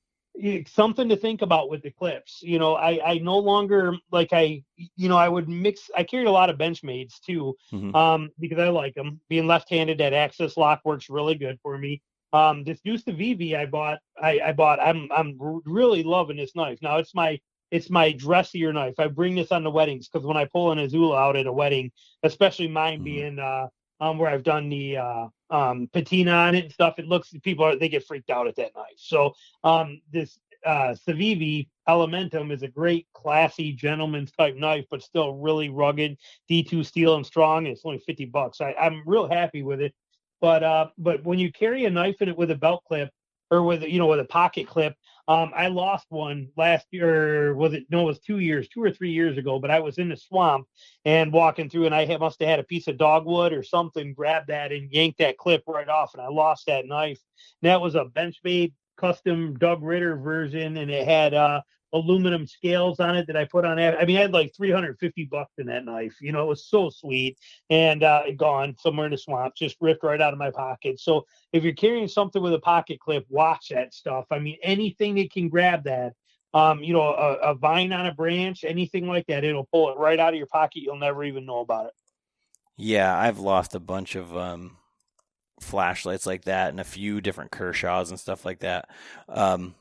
S4: something to think about with the clips. You know, I I no longer like I you know I would mix. I carried a lot of Benchmades too, mm-hmm. um, because I like them. Being left-handed, that AXIS lock works really good for me. Um, this Deuce VV I bought, I, I bought. I'm I'm really loving this knife. Now it's my it's my dressier knife. I bring this on the weddings because when I pull an Izula out at a wedding, especially mine mm-hmm. being uh, um, where I've done the uh, um, patina on it and stuff. It looks people are they get freaked out at that knife. So um, this uh, Civivi Elementum is a great, classy gentleman's type knife, but still really rugged, D2 steel and strong. And it's only 50 bucks. I, I'm real happy with it. But uh, but when you carry a knife in it with a belt clip or with you know with a pocket clip, um, I lost one last year. Was it? No, it was two years, two or three years ago. But I was in the swamp and walking through, and I had, must have had a piece of dogwood or something, grabbed that and yanked that clip right off, and I lost that knife. And that was a Benchmade custom Doug Ritter version, and it had uh, aluminum scales on it that I put on. I mean, I had like 350 bucks in that knife. You know, it was so sweet and uh, gone somewhere in the swamp, just ripped right out of my pocket. So if you're carrying something with a pocket clip, watch that stuff. I mean, anything that can grab that, um, you know, a, a vine on a branch, anything like that, it'll pull it right out of your pocket. You'll never even know about it.
S3: Yeah, I've lost a bunch of um, flashlights like that and a few different Kershaws and stuff like that. Um,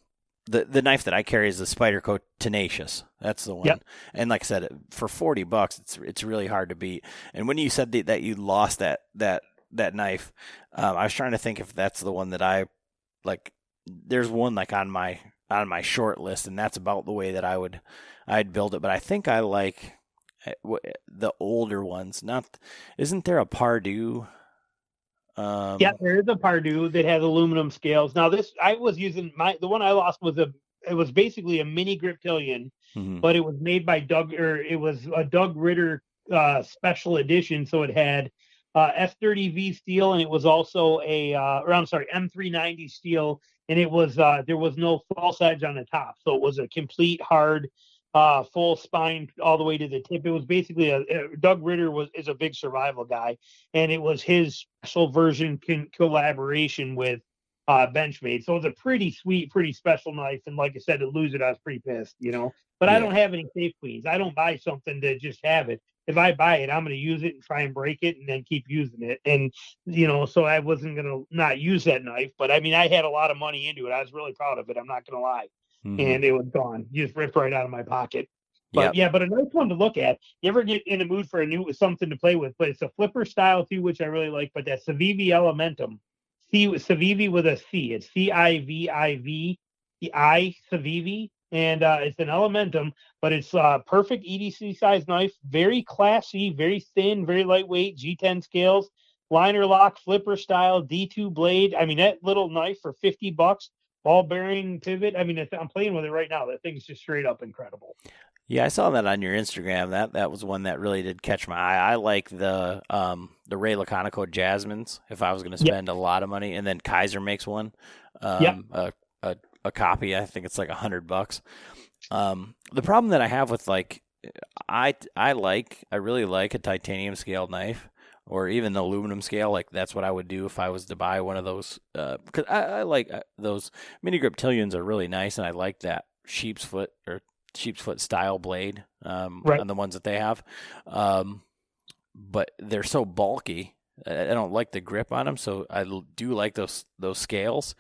S3: the the knife that I carry is the Spyderco Tenacious. That's the one. Yep. And like I said, for forty bucks, it's it's really hard to beat. And when you said that, that you lost that that that knife, um, I was trying to think if that's the one that I like. There's one like on my on my short list, and that's about the way that I would I'd build it. But I think I like eh, the older ones. Not isn't there a Pardue
S4: um, yeah, there is a Pardue that has aluminum scales. Now, this I was using my the one I lost was a it was basically a mini Griptilian, mm-hmm. but it was made by Doug or it was a Doug Ritter uh, special edition, so it had uh, S30V steel and it was also a uh, or I'm sorry M390 steel, and it was uh, there was no false edge on the top, so it was a complete hard uh, full spine all the way to the tip. It was basically a, a, Doug Ritter was is a big survival guy, and it was his special version con- collaboration with uh, Benchmade. So it was a pretty sweet, pretty special knife. And like I said, to lose it, I was pretty pissed. You know, But
S3: Yeah.
S4: I don't have any safe queens. I don't buy something to just have it. If I buy it, I'm going to use it and try and break it and then keep using it. And, you know, so I wasn't going to not use that knife. But I mean, I had a lot of money into it. I was really proud of it. I'm not going to lie.
S3: Mhm.
S4: And it was gone. You just ripped right out of my pocket. But
S3: Yep.
S4: yeah, but a nice one to look at. You ever get in the mood for a new something to play with? But it's a flipper style too, which I really like. But that Civivi Elementum, C Civivi with a C. It's C I V I V, the I Civivi, and uh, it's an Elementum, but it's uh, perfect EDC size knife, very classy, very thin, very lightweight, G10 scales, liner lock, flipper style, D2 blade. I mean, that little knife for fifty bucks. Ball bearing pivot. I mean, I'm playing with it right now. That thing's just straight up incredible.
S3: Yeah, I saw that on your Instagram. That that was one that really did catch my eye. I like the um the Ray Laconico Jasmines. If I was going to
S4: Yep.
S3: spend a lot of money, and then Kizer makes one, um,
S4: Yep.
S3: a, a a copy. I think it's like a hundred bucks. Um, the problem that I have with like, I I like I really like a titanium scale knife. Or even the aluminum scale, like that's what I would do if I was to buy one of those. Because I, I like uh, those mini griptilians are really nice, and I like that sheep's foot or sheep's foot style blade um,
S4: Right.
S3: on the ones that they have. Um, but they're so bulky. I I don't like the grip on them, so I do like those those scales.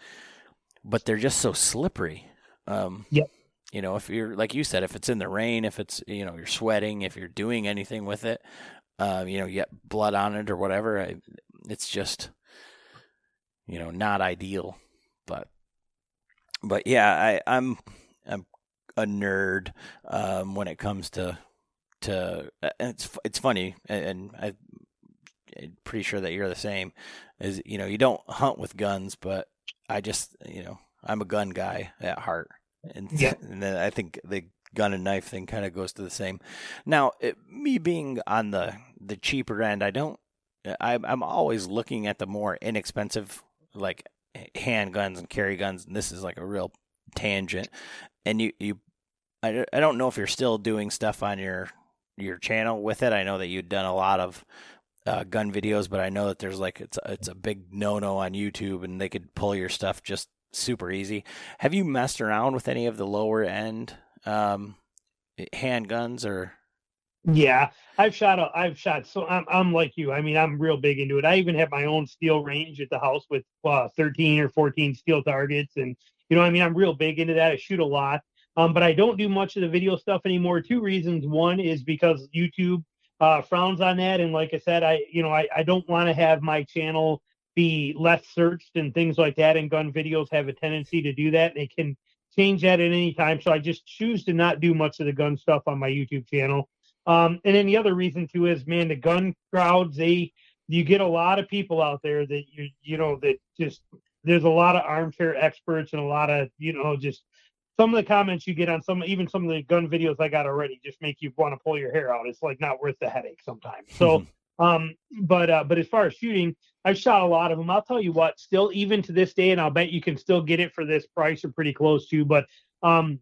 S3: But they're just so slippery. Um,
S4: Yep.
S3: You know, if you're like you said, if it's in the rain, if it's you know you're sweating, if you're doing anything with it, uh, you know, you get blood on it or whatever. I, it's just you know not ideal. But but yeah, I, I'm I'm a nerd um, when it comes to to. uh, It's it's funny, and, I, I'm pretty sure that you're the same. Is you know you don't hunt with guns, but I just you know I'm a gun guy at heart, and
S4: Yeah.
S3: and then I think the gun and knife thing kind of goes to the same. Now, it, me being on the the cheaper end, I don't. I'm I'm always looking at the more inexpensive like handguns and carry guns, and this is like a real tangent. And you you, I, I don't know if you're still doing stuff on your your channel with it. I know that you've done a lot of uh, gun videos, but I know that there's like it's it's a big no no on YouTube, and they could pull your stuff just super easy. Have you messed around with any of the lower end um, handguns or?
S4: Yeah, I've shot. A, I've shot. So I'm. I'm like you. I mean, I'm real big into it. I even have my own steel range at the house with uh, 13 or 14 steel targets, and you know, I mean, I'm real big into that. I shoot a lot. Um, but I don't do much of the video stuff anymore. Two reasons. One is because YouTube uh, frowns on that, and like I said, I you know I, I don't want to have my channel be less searched and things like that. And gun videos have a tendency to do that. They can change that at any time. So I just choose to not do much of the gun stuff on my YouTube channel. Um, and then the other reason too is, man, the gun crowds, they you get a lot of people out there that you you know that just there's a lot of armchair experts and a lot of you know just some of the comments you get on some even some of the gun videos I got already just make you want to pull your hair out. It's like not worth the headache sometimes. So um but uh but as far as shooting, I've shot a lot of them. I'll tell you what, still even to this day, and I'll bet you can still get it for this price or pretty close to, but um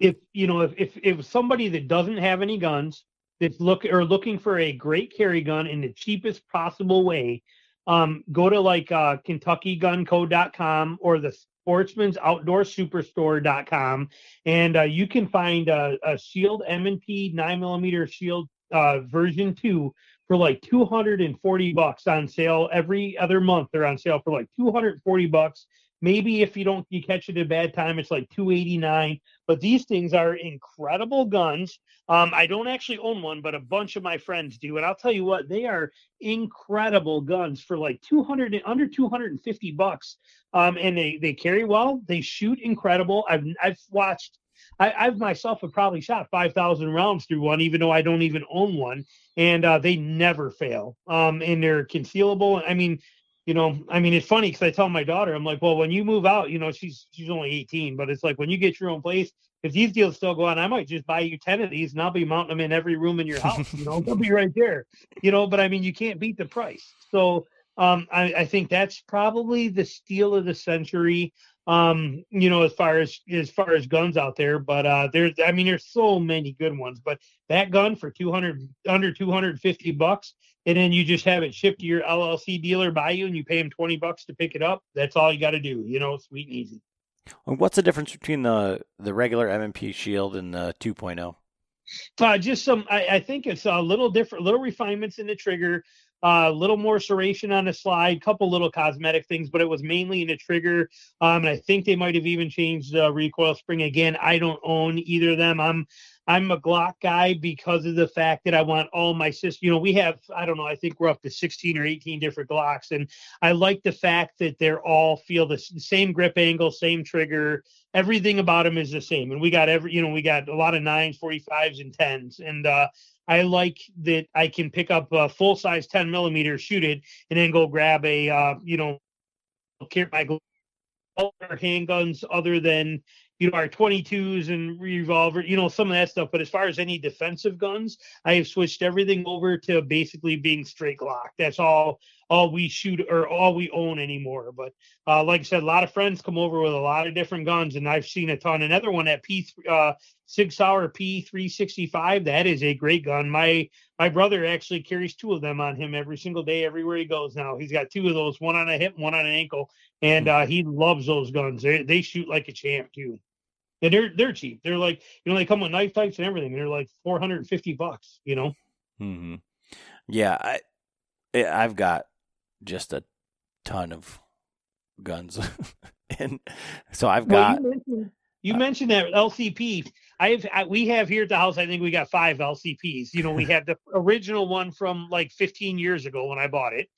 S4: if you know if if, if somebody that doesn't have any guns that's look or looking for a great carry gun in the cheapest possible way um go to like uh kentuckygunco.com or the sportsman's outdoor superstore.com and uh, you can find a, a shield m&p 9 millimeter shield uh, version 2 for like 240 bucks on sale every other month they're on sale for like 240 bucks. Maybe if you don't you catch it at a bad time it's like 289 but these things are incredible guns. Um, i don't actually own one but a bunch of my friends do. And i'll tell you what they are incredible guns for like 200 under 250 bucks. Um, and they they carry well they shoot incredible. I've i've watched I, I've myself have probably shot 5,000 rounds through one, even though I don't even own one. And uh, they never fail. Um, and they're concealable. I mean, you know, I mean, it's funny because I tell my daughter, I'm like, well, when you move out, you know, she's she's only 18, but it's like when you get your own place, if these deals still go on, I might just buy you 10 of these and I'll be mounting them in every room in your house. You know, they'll be right there. You know, but I mean, you can't beat the price. So um, I, I think that's probably the steal of the century um you know as far as as far as guns out there but uh there's i mean there's so many good ones but that gun for 200 under 250 bucks and then you just have it shipped to your llc dealer by you and you pay him 20 bucks to pick it up that's all you got to do you know sweet and easy
S3: What's the difference between the the regular M&P Shield and the 2.0?
S4: Uh, just some, I, I, think it's a little different, little refinements in the trigger, a little more serration on the slide, a couple little cosmetic things, but it was mainly in the trigger. Um, and I think they might have even changed the recoil spring again. I don't own either of them. I'm I'm a Glock guy because of the fact that I want all my sisters. You know, we have I don't know. I think we're up to 16 or 18 different Glocks, and I like the fact that they're all feel the same grip angle, same trigger. Everything about them is the same, and we got every. You know, we got a lot of nines, 45s, and 10s, and uh, I like that I can pick up a full size 10 millimeter, shoot it, and then go grab a uh, you know, carry my handguns other than you know, our 22s and revolver, you know, some of that stuff. But as far as any defensive guns, I have switched everything over to basically being straight Glock. That's all all we shoot or all we own anymore. But uh, like I said, a lot of friends come over with a lot of different guns, and I've seen a ton. Another one at P uh, Sig Sauer P three sixty five. That is a great gun. My my brother actually carries two of them on him every single day, everywhere he goes. Now he's got two of those, one on a hip, one on an ankle, and uh, he loves those guns. They they shoot like a champ too. And they're they're cheap. They're like you know they come with knife types and everything. They're like four hundred and fifty bucks. You know.
S3: Hmm. Yeah, I I've got just a ton of guns, and so I've got.
S4: Well, you, mentioned, you uh, mentioned that LCP. I've I, we have here at the house. I think we got five LCPs. You know, we have the original one from like 15 years ago when I bought it.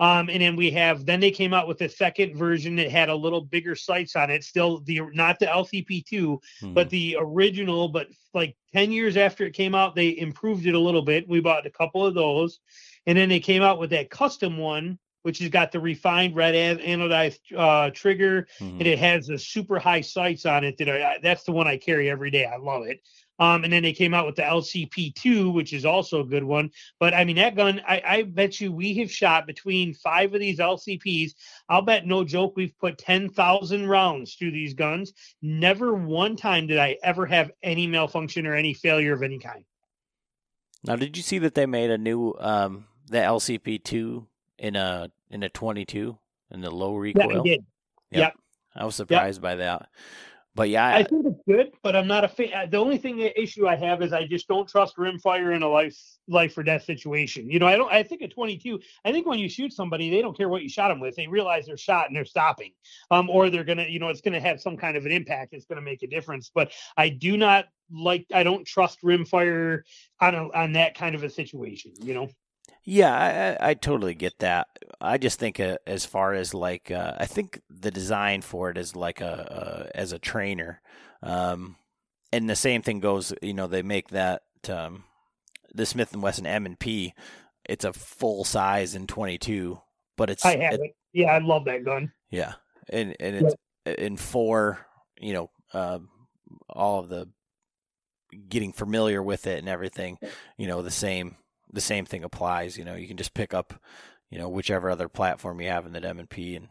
S4: Um, and then we have then they came out with a second version that had a little bigger sights on it. Still the not the LCP2, hmm. but the original. But like 10 years after it came out, they improved it a little bit. We bought a couple of those, and then they came out with that custom one, which has got the refined red anodized uh, trigger, hmm. and it has the super high sights on it. That I, that's the one I carry every day. I love it. Um, and then they came out with the LCP2, which is also a good one. But I mean, that gun, I, I, bet you we have shot between five of these LCPs. I'll bet no joke we've put 10,000 rounds through these guns. Never one time did I ever have any malfunction or any failure of any kind.
S3: Now, did you see that they made a new um, the LCP2 in a in a 22 in the low recoil?
S4: Yeah, I did. Yep. yep.
S3: I was surprised yep. by that. But yeah,
S4: I, I think it's good, but I'm not a fan. Uh, the only thing issue I have is I just don't trust rimfire in a life life or death situation. You know, I don't. I think at 22, I think when you shoot somebody, they don't care what you shot them with. They realize they're shot and they're stopping, um, or they're gonna, you know, it's gonna have some kind of an impact. It's gonna make a difference. But I do not like. I don't trust rimfire on a, on that kind of a situation. You know.
S3: Yeah, I, I, totally get that. I just think uh, as far as like, uh, I think the design for it is like a, a as a trainer, um, and the same thing goes. You know, they make that um, the Smith and Wesson M and P. It's a full size in 22, but it's
S4: I have it, it. Yeah, I love that gun.
S3: Yeah, and and it's yeah. in four. You know, uh, all of the getting familiar with it and everything. You know, the same the same thing applies. You know, you can just pick up, you know, whichever other platform you have in the M&P and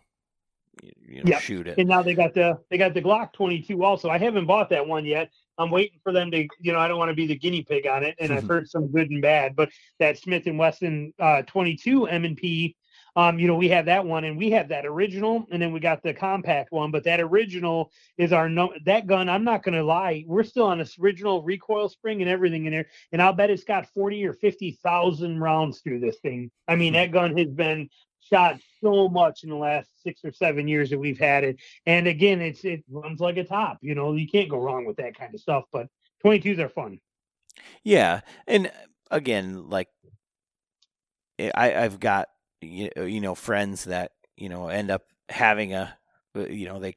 S3: you know, yep. shoot it.
S4: And now they got the they got the Glock 22 also. I haven't bought that one yet. I'm waiting for them to, you know, I don't want to be the guinea pig on it, and I've heard some good and bad. But that Smith and Wesson uh, 22 M&P um, you know, we have that one and we have that original, and then we got the compact one. But that original is our no that gun. I'm not gonna lie, we're still on this original recoil spring and everything in there, and I'll bet it's got forty or fifty thousand rounds through this thing. I mean, hmm. that gun has been shot so much in the last six or seven years that we've had it. And again, it's it runs like a top. You know, you can't go wrong with that kind of stuff. But 22s are fun.
S3: Yeah, and uh, again, like eh, I, I've got you, uh, you know friends that you know end up having a uh, you know they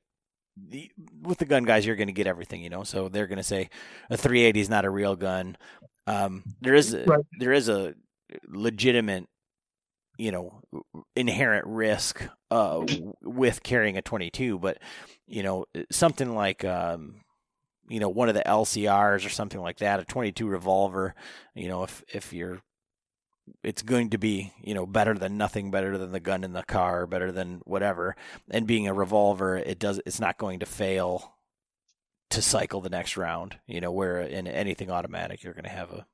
S3: the, with the gun guys you're going to get everything you know? So they're going to say a 380 is not a real gun. Um, there is a, right. there is a legitimate you know inherent risk uh, with carrying a 22 but you know something like um, you know one of the LCRs or something like that a 22 revolver you know if if you're it's going to be you know better than nothing better than the gun in the car better than whatever and being a revolver it does it's not going to fail to cycle the next round you know where in anything automatic you're going to have a,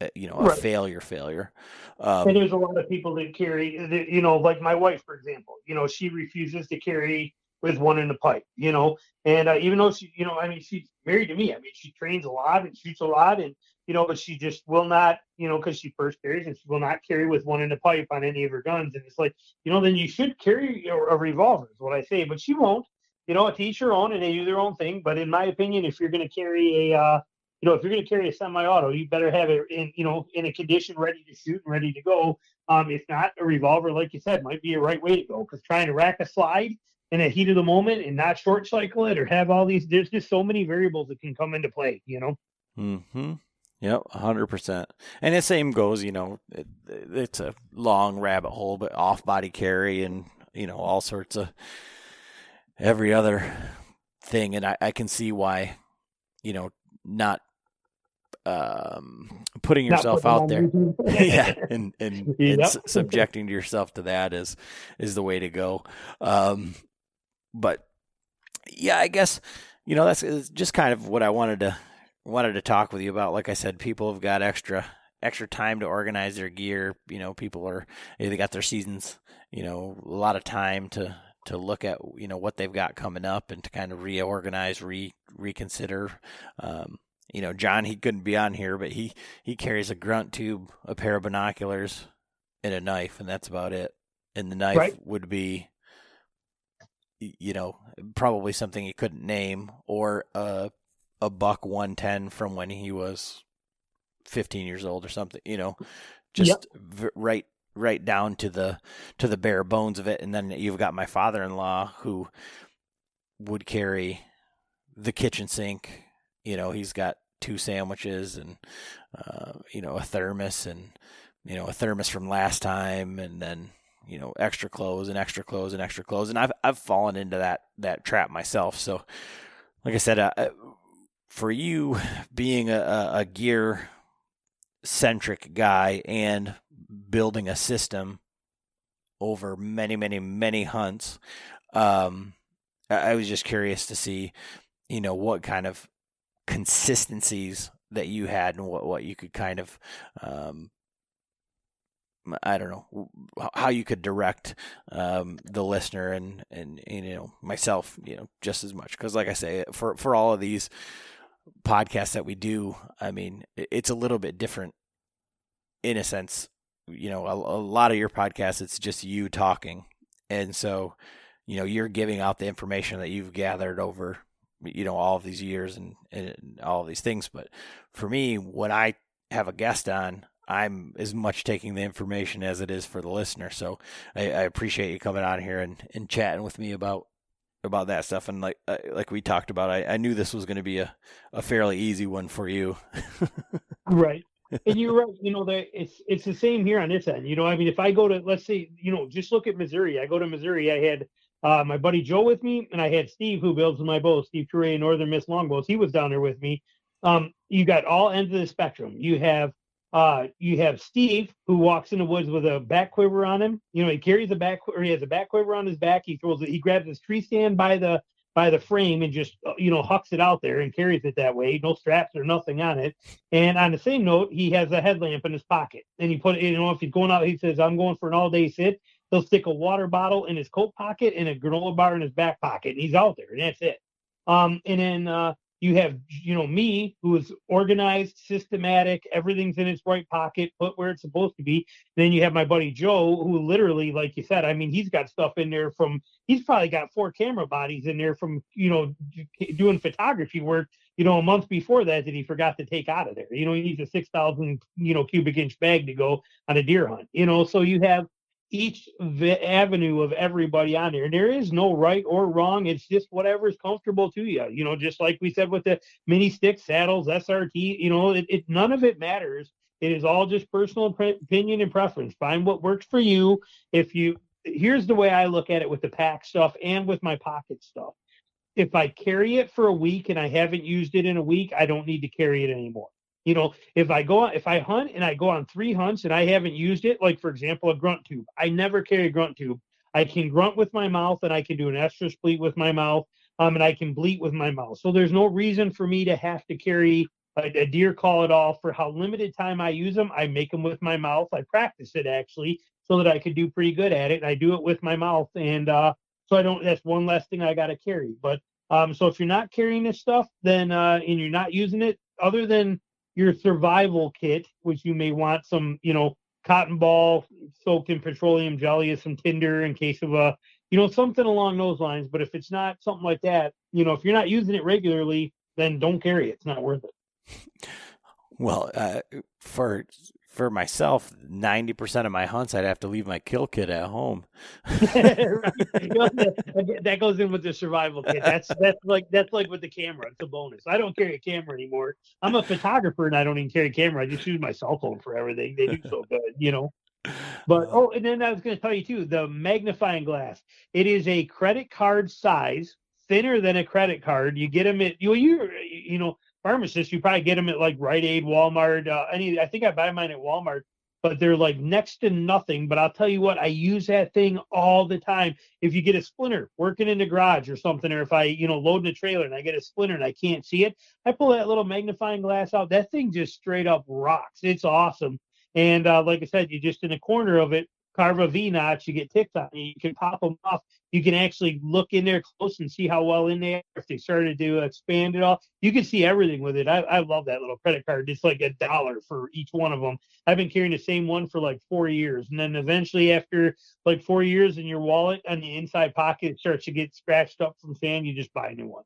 S3: a you know a right. failure failure
S4: um, and there's a lot of people that carry you know like my wife for example you know she refuses to carry with one in the pipe, you know. And uh, even though she, you know, I mean, she's married to me. I mean, she trains a lot and shoots a lot, and you know, but she just will not, you know, because she first carries and she will not carry with one in the pipe on any of her guns. And it's like, you know, then you should carry a, revolver, is what I say. But she won't. You know, to each your own, and they do their own thing. But in my opinion, if you're going to carry a, uh, you know, if you're going to carry a semi-auto, you better have it in, you know, in a condition ready to shoot and ready to go. Um, if not, a revolver, like you said, might be a right way to go. Because trying to rack a slide in the heat of the moment and not short cycle it or have all these, there's just so many variables that can come into play. You know.
S3: Hmm. Yep, hundred percent. And the same goes, you know, it, it's a long rabbit hole, but off body carry and you know all sorts of every other thing, and I, I can see why, you know, not um, putting yourself out there, yeah, and and, yep. and su- subjecting yourself to that is is the way to go. Um, but yeah, I guess you know that's just kind of what I wanted to wanted to talk with you about. Like I said, people have got extra extra time to organize their gear. You know, people are they got their seasons. You know, a lot of time to to look at you know what they've got coming up and to kind of reorganize, re reconsider. Um, you know, John he couldn't be on here, but he he carries a grunt tube, a pair of binoculars, and a knife, and that's about it. And the knife right. would be, you know, probably something he couldn't name, or a a buck one ten from when he was fifteen years old or something. You know, just yep. v- right right down to the to the bare bones of it. And then you've got my father in law who would carry the kitchen sink. You know, he's got two sandwiches and uh, you know a thermos and you know a thermos from last time, and then you know extra clothes and extra clothes and extra clothes. And I've I've fallen into that that trap myself. So, like I said, uh for you being a, a gear centric guy and building a system over many, many, many hunts. Um, I was just curious to see, you know, what kind of consistencies that you had and what, what you could kind of, um, I don't know how you could direct um, the listener and, and, and you know myself you know just as much because like I say for for all of these podcasts that we do I mean it's a little bit different in a sense you know, a, a lot of your podcasts, it's just you talking. And so, you know, you're giving out the information that you've gathered over, you know, all of these years and, and all of these things. But for me, when I have a guest on, I'm as much taking the information as it is for the listener. So I, I appreciate you coming on here and, and chatting with me about about that stuff. And like uh, like we talked about, I, I knew this was going to be a, a fairly easy one for you.
S4: right and you're right. You know that it's it's the same here on this end. You know, I mean, if I go to let's say, you know, just look at Missouri. I go to Missouri. I had uh, my buddy Joe with me, and I had Steve who builds my bow. Steve Toure, Northern Miss Longbows. He was down there with me. Um, you got all ends of the spectrum. You have uh, you have Steve who walks in the woods with a back quiver on him. You know, he carries a back or he has a back quiver on his back. He throws it. He grabs his tree stand by the by the frame and just uh, you know hucks it out there and carries it that way no straps or nothing on it and on the same note he has a headlamp in his pocket and he put it you know if he's going out he says i'm going for an all day sit he'll stick a water bottle in his coat pocket and a granola bar in his back pocket and he's out there and that's it um and then uh you have you know me who is organized systematic everything's in its right pocket put where it's supposed to be. Then you have my buddy joe who literally like you said i mean he's got stuff in there from he's probably got four camera bodies in there from you know doing photography work you know a month before that that he forgot to take out of there. You know he needs a 6000 you know cubic inch bag to go on a deer hunt you know? So you have each avenue of everybody on there. And there is no right or wrong. It's just whatever is comfortable to you. You know, just like we said with the mini stick saddles, SRT, you know, it, it none of it matters. It is all just personal pre- opinion and preference. Find what works for you. If you, here's the way I look at it with the pack stuff and with my pocket stuff. If I carry it for a week and I haven't used it in a week, I don't need to carry it anymore. You know, if I go if I hunt and I go on three hunts and I haven't used it, like for example, a grunt tube, I never carry a grunt tube. I can grunt with my mouth and I can do an estrus bleat with my mouth, um, and I can bleat with my mouth. So there's no reason for me to have to carry a, a deer call at all for how limited time I use them. I make them with my mouth. I practice it actually so that I could do pretty good at it. I do it with my mouth. And uh, so I don't. That's one less thing I got to carry. But um, so if you're not carrying this stuff, then uh, and you're not using it, other than your survival kit, which you may want some, you know, cotton ball soaked in petroleum jelly, some tinder in case of a, you know, something along those lines. But if it's not something like that, you know, if you're not using it regularly, then don't carry it. It's not worth it.
S3: Well, uh, for for myself, ninety percent of my hunts, I'd have to leave my kill kit at home.
S4: that goes in with the survival kit. That's that's like that's like with the camera. It's a bonus. I don't carry a camera anymore. I'm a photographer and I don't even carry a camera. I just use my cell phone for everything. They do so good, you know. But oh, and then I was going to tell you too, the magnifying glass. It is a credit card size, thinner than a credit card. You get them at you you you know pharmacists, you probably get them at like Rite Aid, Walmart, uh, any. I think I buy mine at Walmart, but they're like next to nothing. But I'll tell you what, I use that thing all the time. If you get a splinter working in the garage or something, or if I, you know, load a trailer and I get a splinter and I can't see it, I pull that little magnifying glass out. That thing just straight up rocks. It's awesome. And uh, like I said, you just in the corner of it, carve a V notch, you get ticks on. You can pop them off. You can actually look in there close and see how well in there. If they started to expand it all, you can see everything with it. I, I love that little credit card. It's like a dollar for each one of them. I've been carrying the same one for like four years. And then eventually, after like four years in your wallet and the inside pocket starts to get scratched up from sand, you just buy a new one.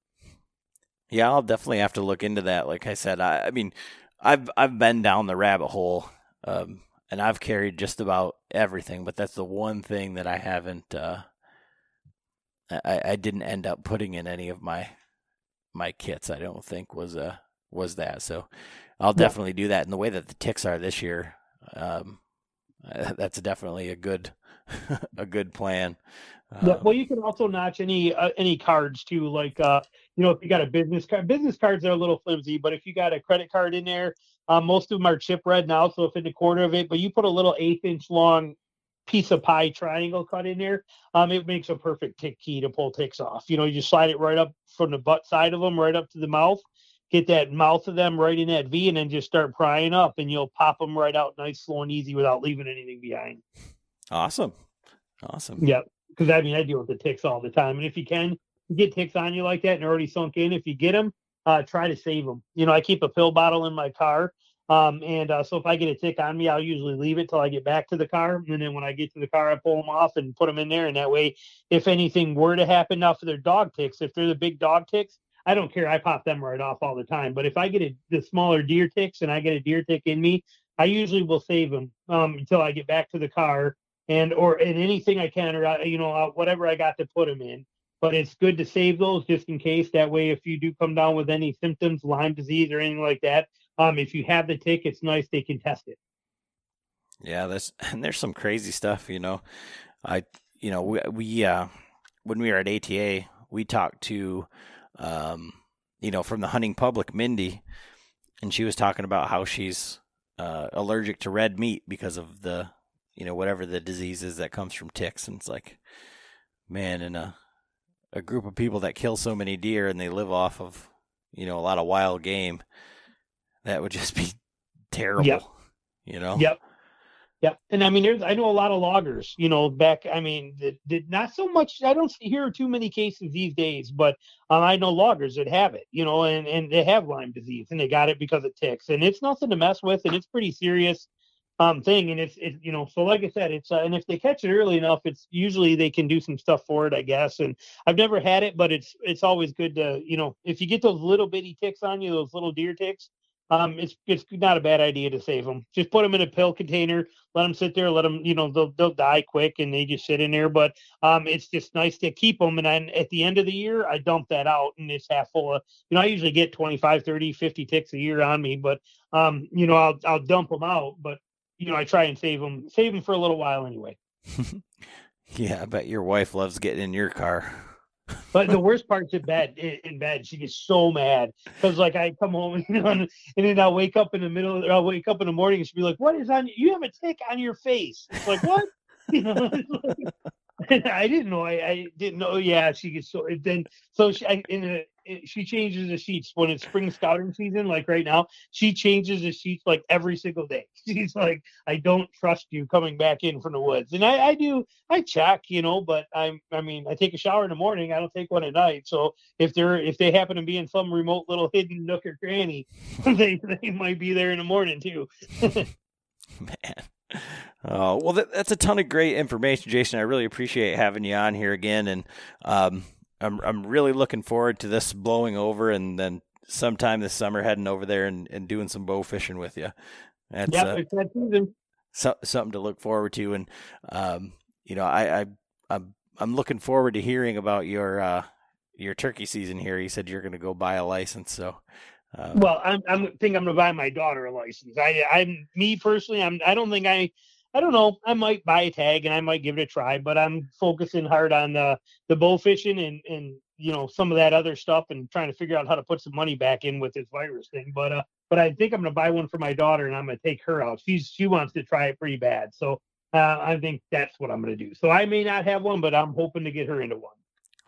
S3: Yeah, I'll definitely have to look into that. Like I said, I, I mean, I've I've been down the rabbit hole um, and I've carried just about everything, but that's the one thing that I haven't. Uh, I, I didn't end up putting in any of my my kits. I don't think was uh was that. So I'll definitely do that. And the way that the ticks are this year, um, that's definitely a good a good plan.
S4: Yeah, um, well, you can also notch any uh, any cards too. Like uh, you know, if you got a business card, business cards are a little flimsy, but if you got a credit card in there, um, most of them are chip red now, so if in the corner of it, but you put a little eighth inch long piece of pie triangle cut in there, um, it makes a perfect tick key to pull ticks off. You know, you slide it right up from the butt side of them, right up to the mouth, get that mouth of them right in that V, and then just start prying up, and you'll pop them right out nice, slow, and easy without leaving anything behind.
S3: Awesome, awesome.
S4: Yep, because I mean I deal with the ticks all the time, and if you can get ticks on you like that and already sunk in, if you get them, uh, try to save them. You know, I keep a pill bottle in my car. Um, and uh, so if I get a tick on me, I'll usually leave it till I get back to the car. And then when I get to the car, I pull them off and put them in there. And that way, if anything were to happen, now for their dog ticks, if they're the big dog ticks, I don't care. I pop them right off all the time. But if I get a, the smaller deer ticks and I get a deer tick in me, I usually will save them um, until I get back to the car and or in anything I can or uh, you know uh, whatever I got to put them in but it's good to save those just in case. That way, if you do come down with any symptoms, Lyme disease or anything like that, um, if you have the tick, it's nice they can test it.
S3: Yeah, that's and there's some crazy stuff. You know, I you know we we uh, when we were at ATA, we talked to um, you know from the hunting public, Mindy, and she was talking about how she's uh, allergic to red meat because of the you know whatever the disease is that comes from ticks, and it's like, man, in a a group of people that kill so many deer and they live off of you know a lot of wild game that would just be terrible yep. you know?
S4: Yep. Yep. And i mean there's i know a lot of loggers you know back i mean did not so much i don't hear too many cases these days but um, i know loggers that have it you know and and they have lyme disease and they got it because of ticks and it's nothing to mess with and it's pretty serious um thing and it's it you know so like i said it's uh, and if they catch it early enough it's usually they can do some stuff for it i guess and i've never had it but it's it's always good to you know if you get those little bitty ticks on you those little deer ticks um it's it's not a bad idea to save them just put them in a pill container let them sit there let them you know they'll, they'll die quick and they just sit in there but um it's just nice to keep them and then at the end of the year i dump that out and it's half full of you know i usually get 25 30 50 ticks a year on me but um you know i'll i'll dump them out but you know, I try and save them, save them for a little while anyway.
S3: yeah, I bet your wife loves getting in your car.
S4: But the worst part's in bed. In bed, she gets so mad because, like, I come home and, you know, and then I'll wake up in the middle. I'll wake up in the morning and she'll be like, "What is on? You have a tick on your face." It's like what? you know, like, I didn't know. I, I didn't know. Yeah, she gets so then. So she I, in a, she changes the sheets when it's spring scouting season, like right now. She changes the sheets like every single day. She's like, I don't trust you coming back in from the woods, and I, I do. I check, you know, but I'm. I mean, I take a shower in the morning. I don't take one at night. So if they're if they happen to be in some remote little hidden nook or cranny, they they might be there in the morning too.
S3: Man. Oh well, that, that's a ton of great information, Jason. I really appreciate having you on here again, and um, I'm I'm really looking forward to this blowing over, and then sometime this summer heading over there and, and doing some bow fishing with you. That's
S4: yeah,
S3: uh,
S4: it's that season.
S3: so, something to look forward to, and um, you know, I, I I'm I'm looking forward to hearing about your uh, your turkey season here. You said you're going to go buy a license, so. Uh,
S4: Well, I'm I'm think I'm gonna buy my daughter a license. I I'm me personally. I'm I don't think I. I don't know. I might buy a tag and I might give it a try, but I'm focusing hard on the the bow fishing and and you know some of that other stuff and trying to figure out how to put some money back in with this virus thing. But uh, but I think I'm gonna buy one for my daughter and I'm gonna take her out. She's she wants to try it pretty bad, so uh, I think that's what I'm gonna do. So I may not have one, but I'm hoping to get her into one.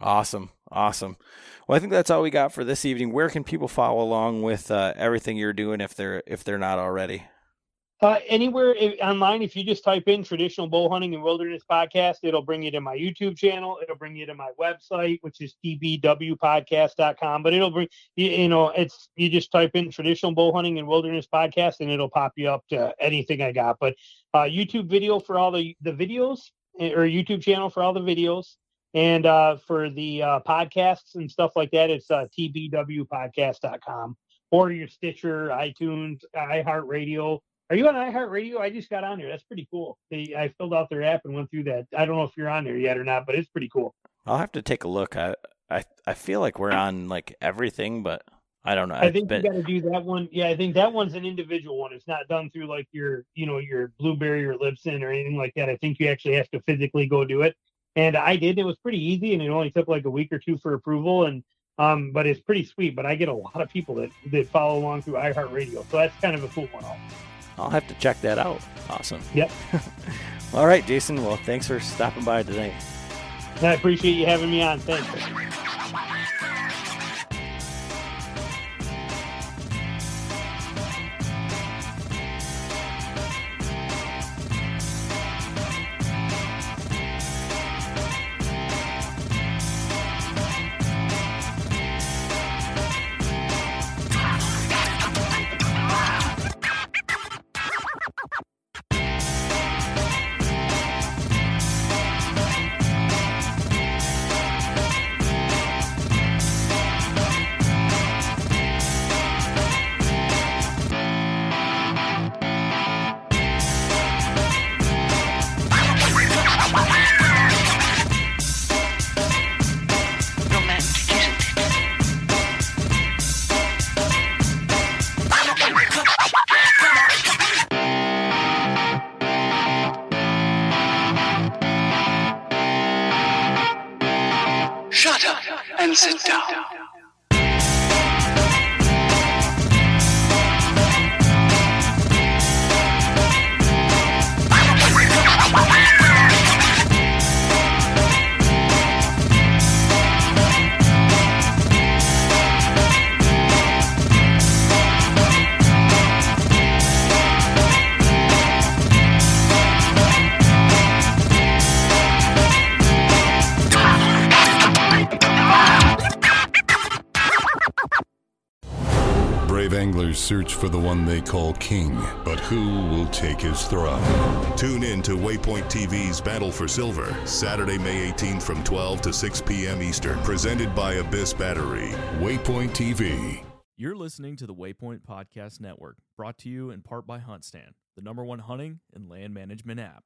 S3: Awesome. Awesome. Well, I think that's all we got for this evening. Where can people follow along with uh, everything you're doing if they're if they're not already?
S4: Uh, anywhere online, if you just type in traditional bow hunting and wilderness podcast, it'll bring you to my YouTube channel. It'll bring you to my website, which is tbwpodcast.com. But it'll bring you, you know, it's you just type in traditional bow hunting and wilderness podcast, and it'll pop you up to anything I got. But uh, YouTube video for all the the videos, eh, or YouTube channel for all the videos, and uh, for the uh, podcasts and stuff like that, it's uh, tbwpodcast.com or your Stitcher, iTunes, iHeartRadio. Are you on iHeartRadio? I just got on there. That's pretty cool. They, I filled out their app and went through that. I don't know if you're on there yet or not, but it's pretty cool.
S3: I'll have to take a look. I I I feel like we're on like everything, but I don't know.
S4: I think
S3: bet-
S4: you got to do that one. Yeah, I think that one's an individual one. It's not done through like your, you know, your Blubrry or Libsyn or anything like that. I think you actually have to physically go do it. And I did. It was pretty easy, and it only took like a week or two for approval. And um, but it's pretty sweet. But I get a lot of people that that follow along through iHeartRadio, so that's kind of a cool one. Also.
S3: I'll have to check that out. Awesome.
S4: Yep.
S3: All right, Jason. Well, thanks for stopping by today.
S4: I appreciate you having me on. Thanks.
S5: For the one they call king, but who will take his throne?
S6: Tune in to Waypoint TV's Battle for Silver, Saturday, May 18th from 12 to 6 p.m. Eastern. Presented by Abyss Battery.
S5: Waypoint TV.
S7: You're listening to the Waypoint Podcast Network, brought to you in part by HuntStand, the number one hunting and land management app.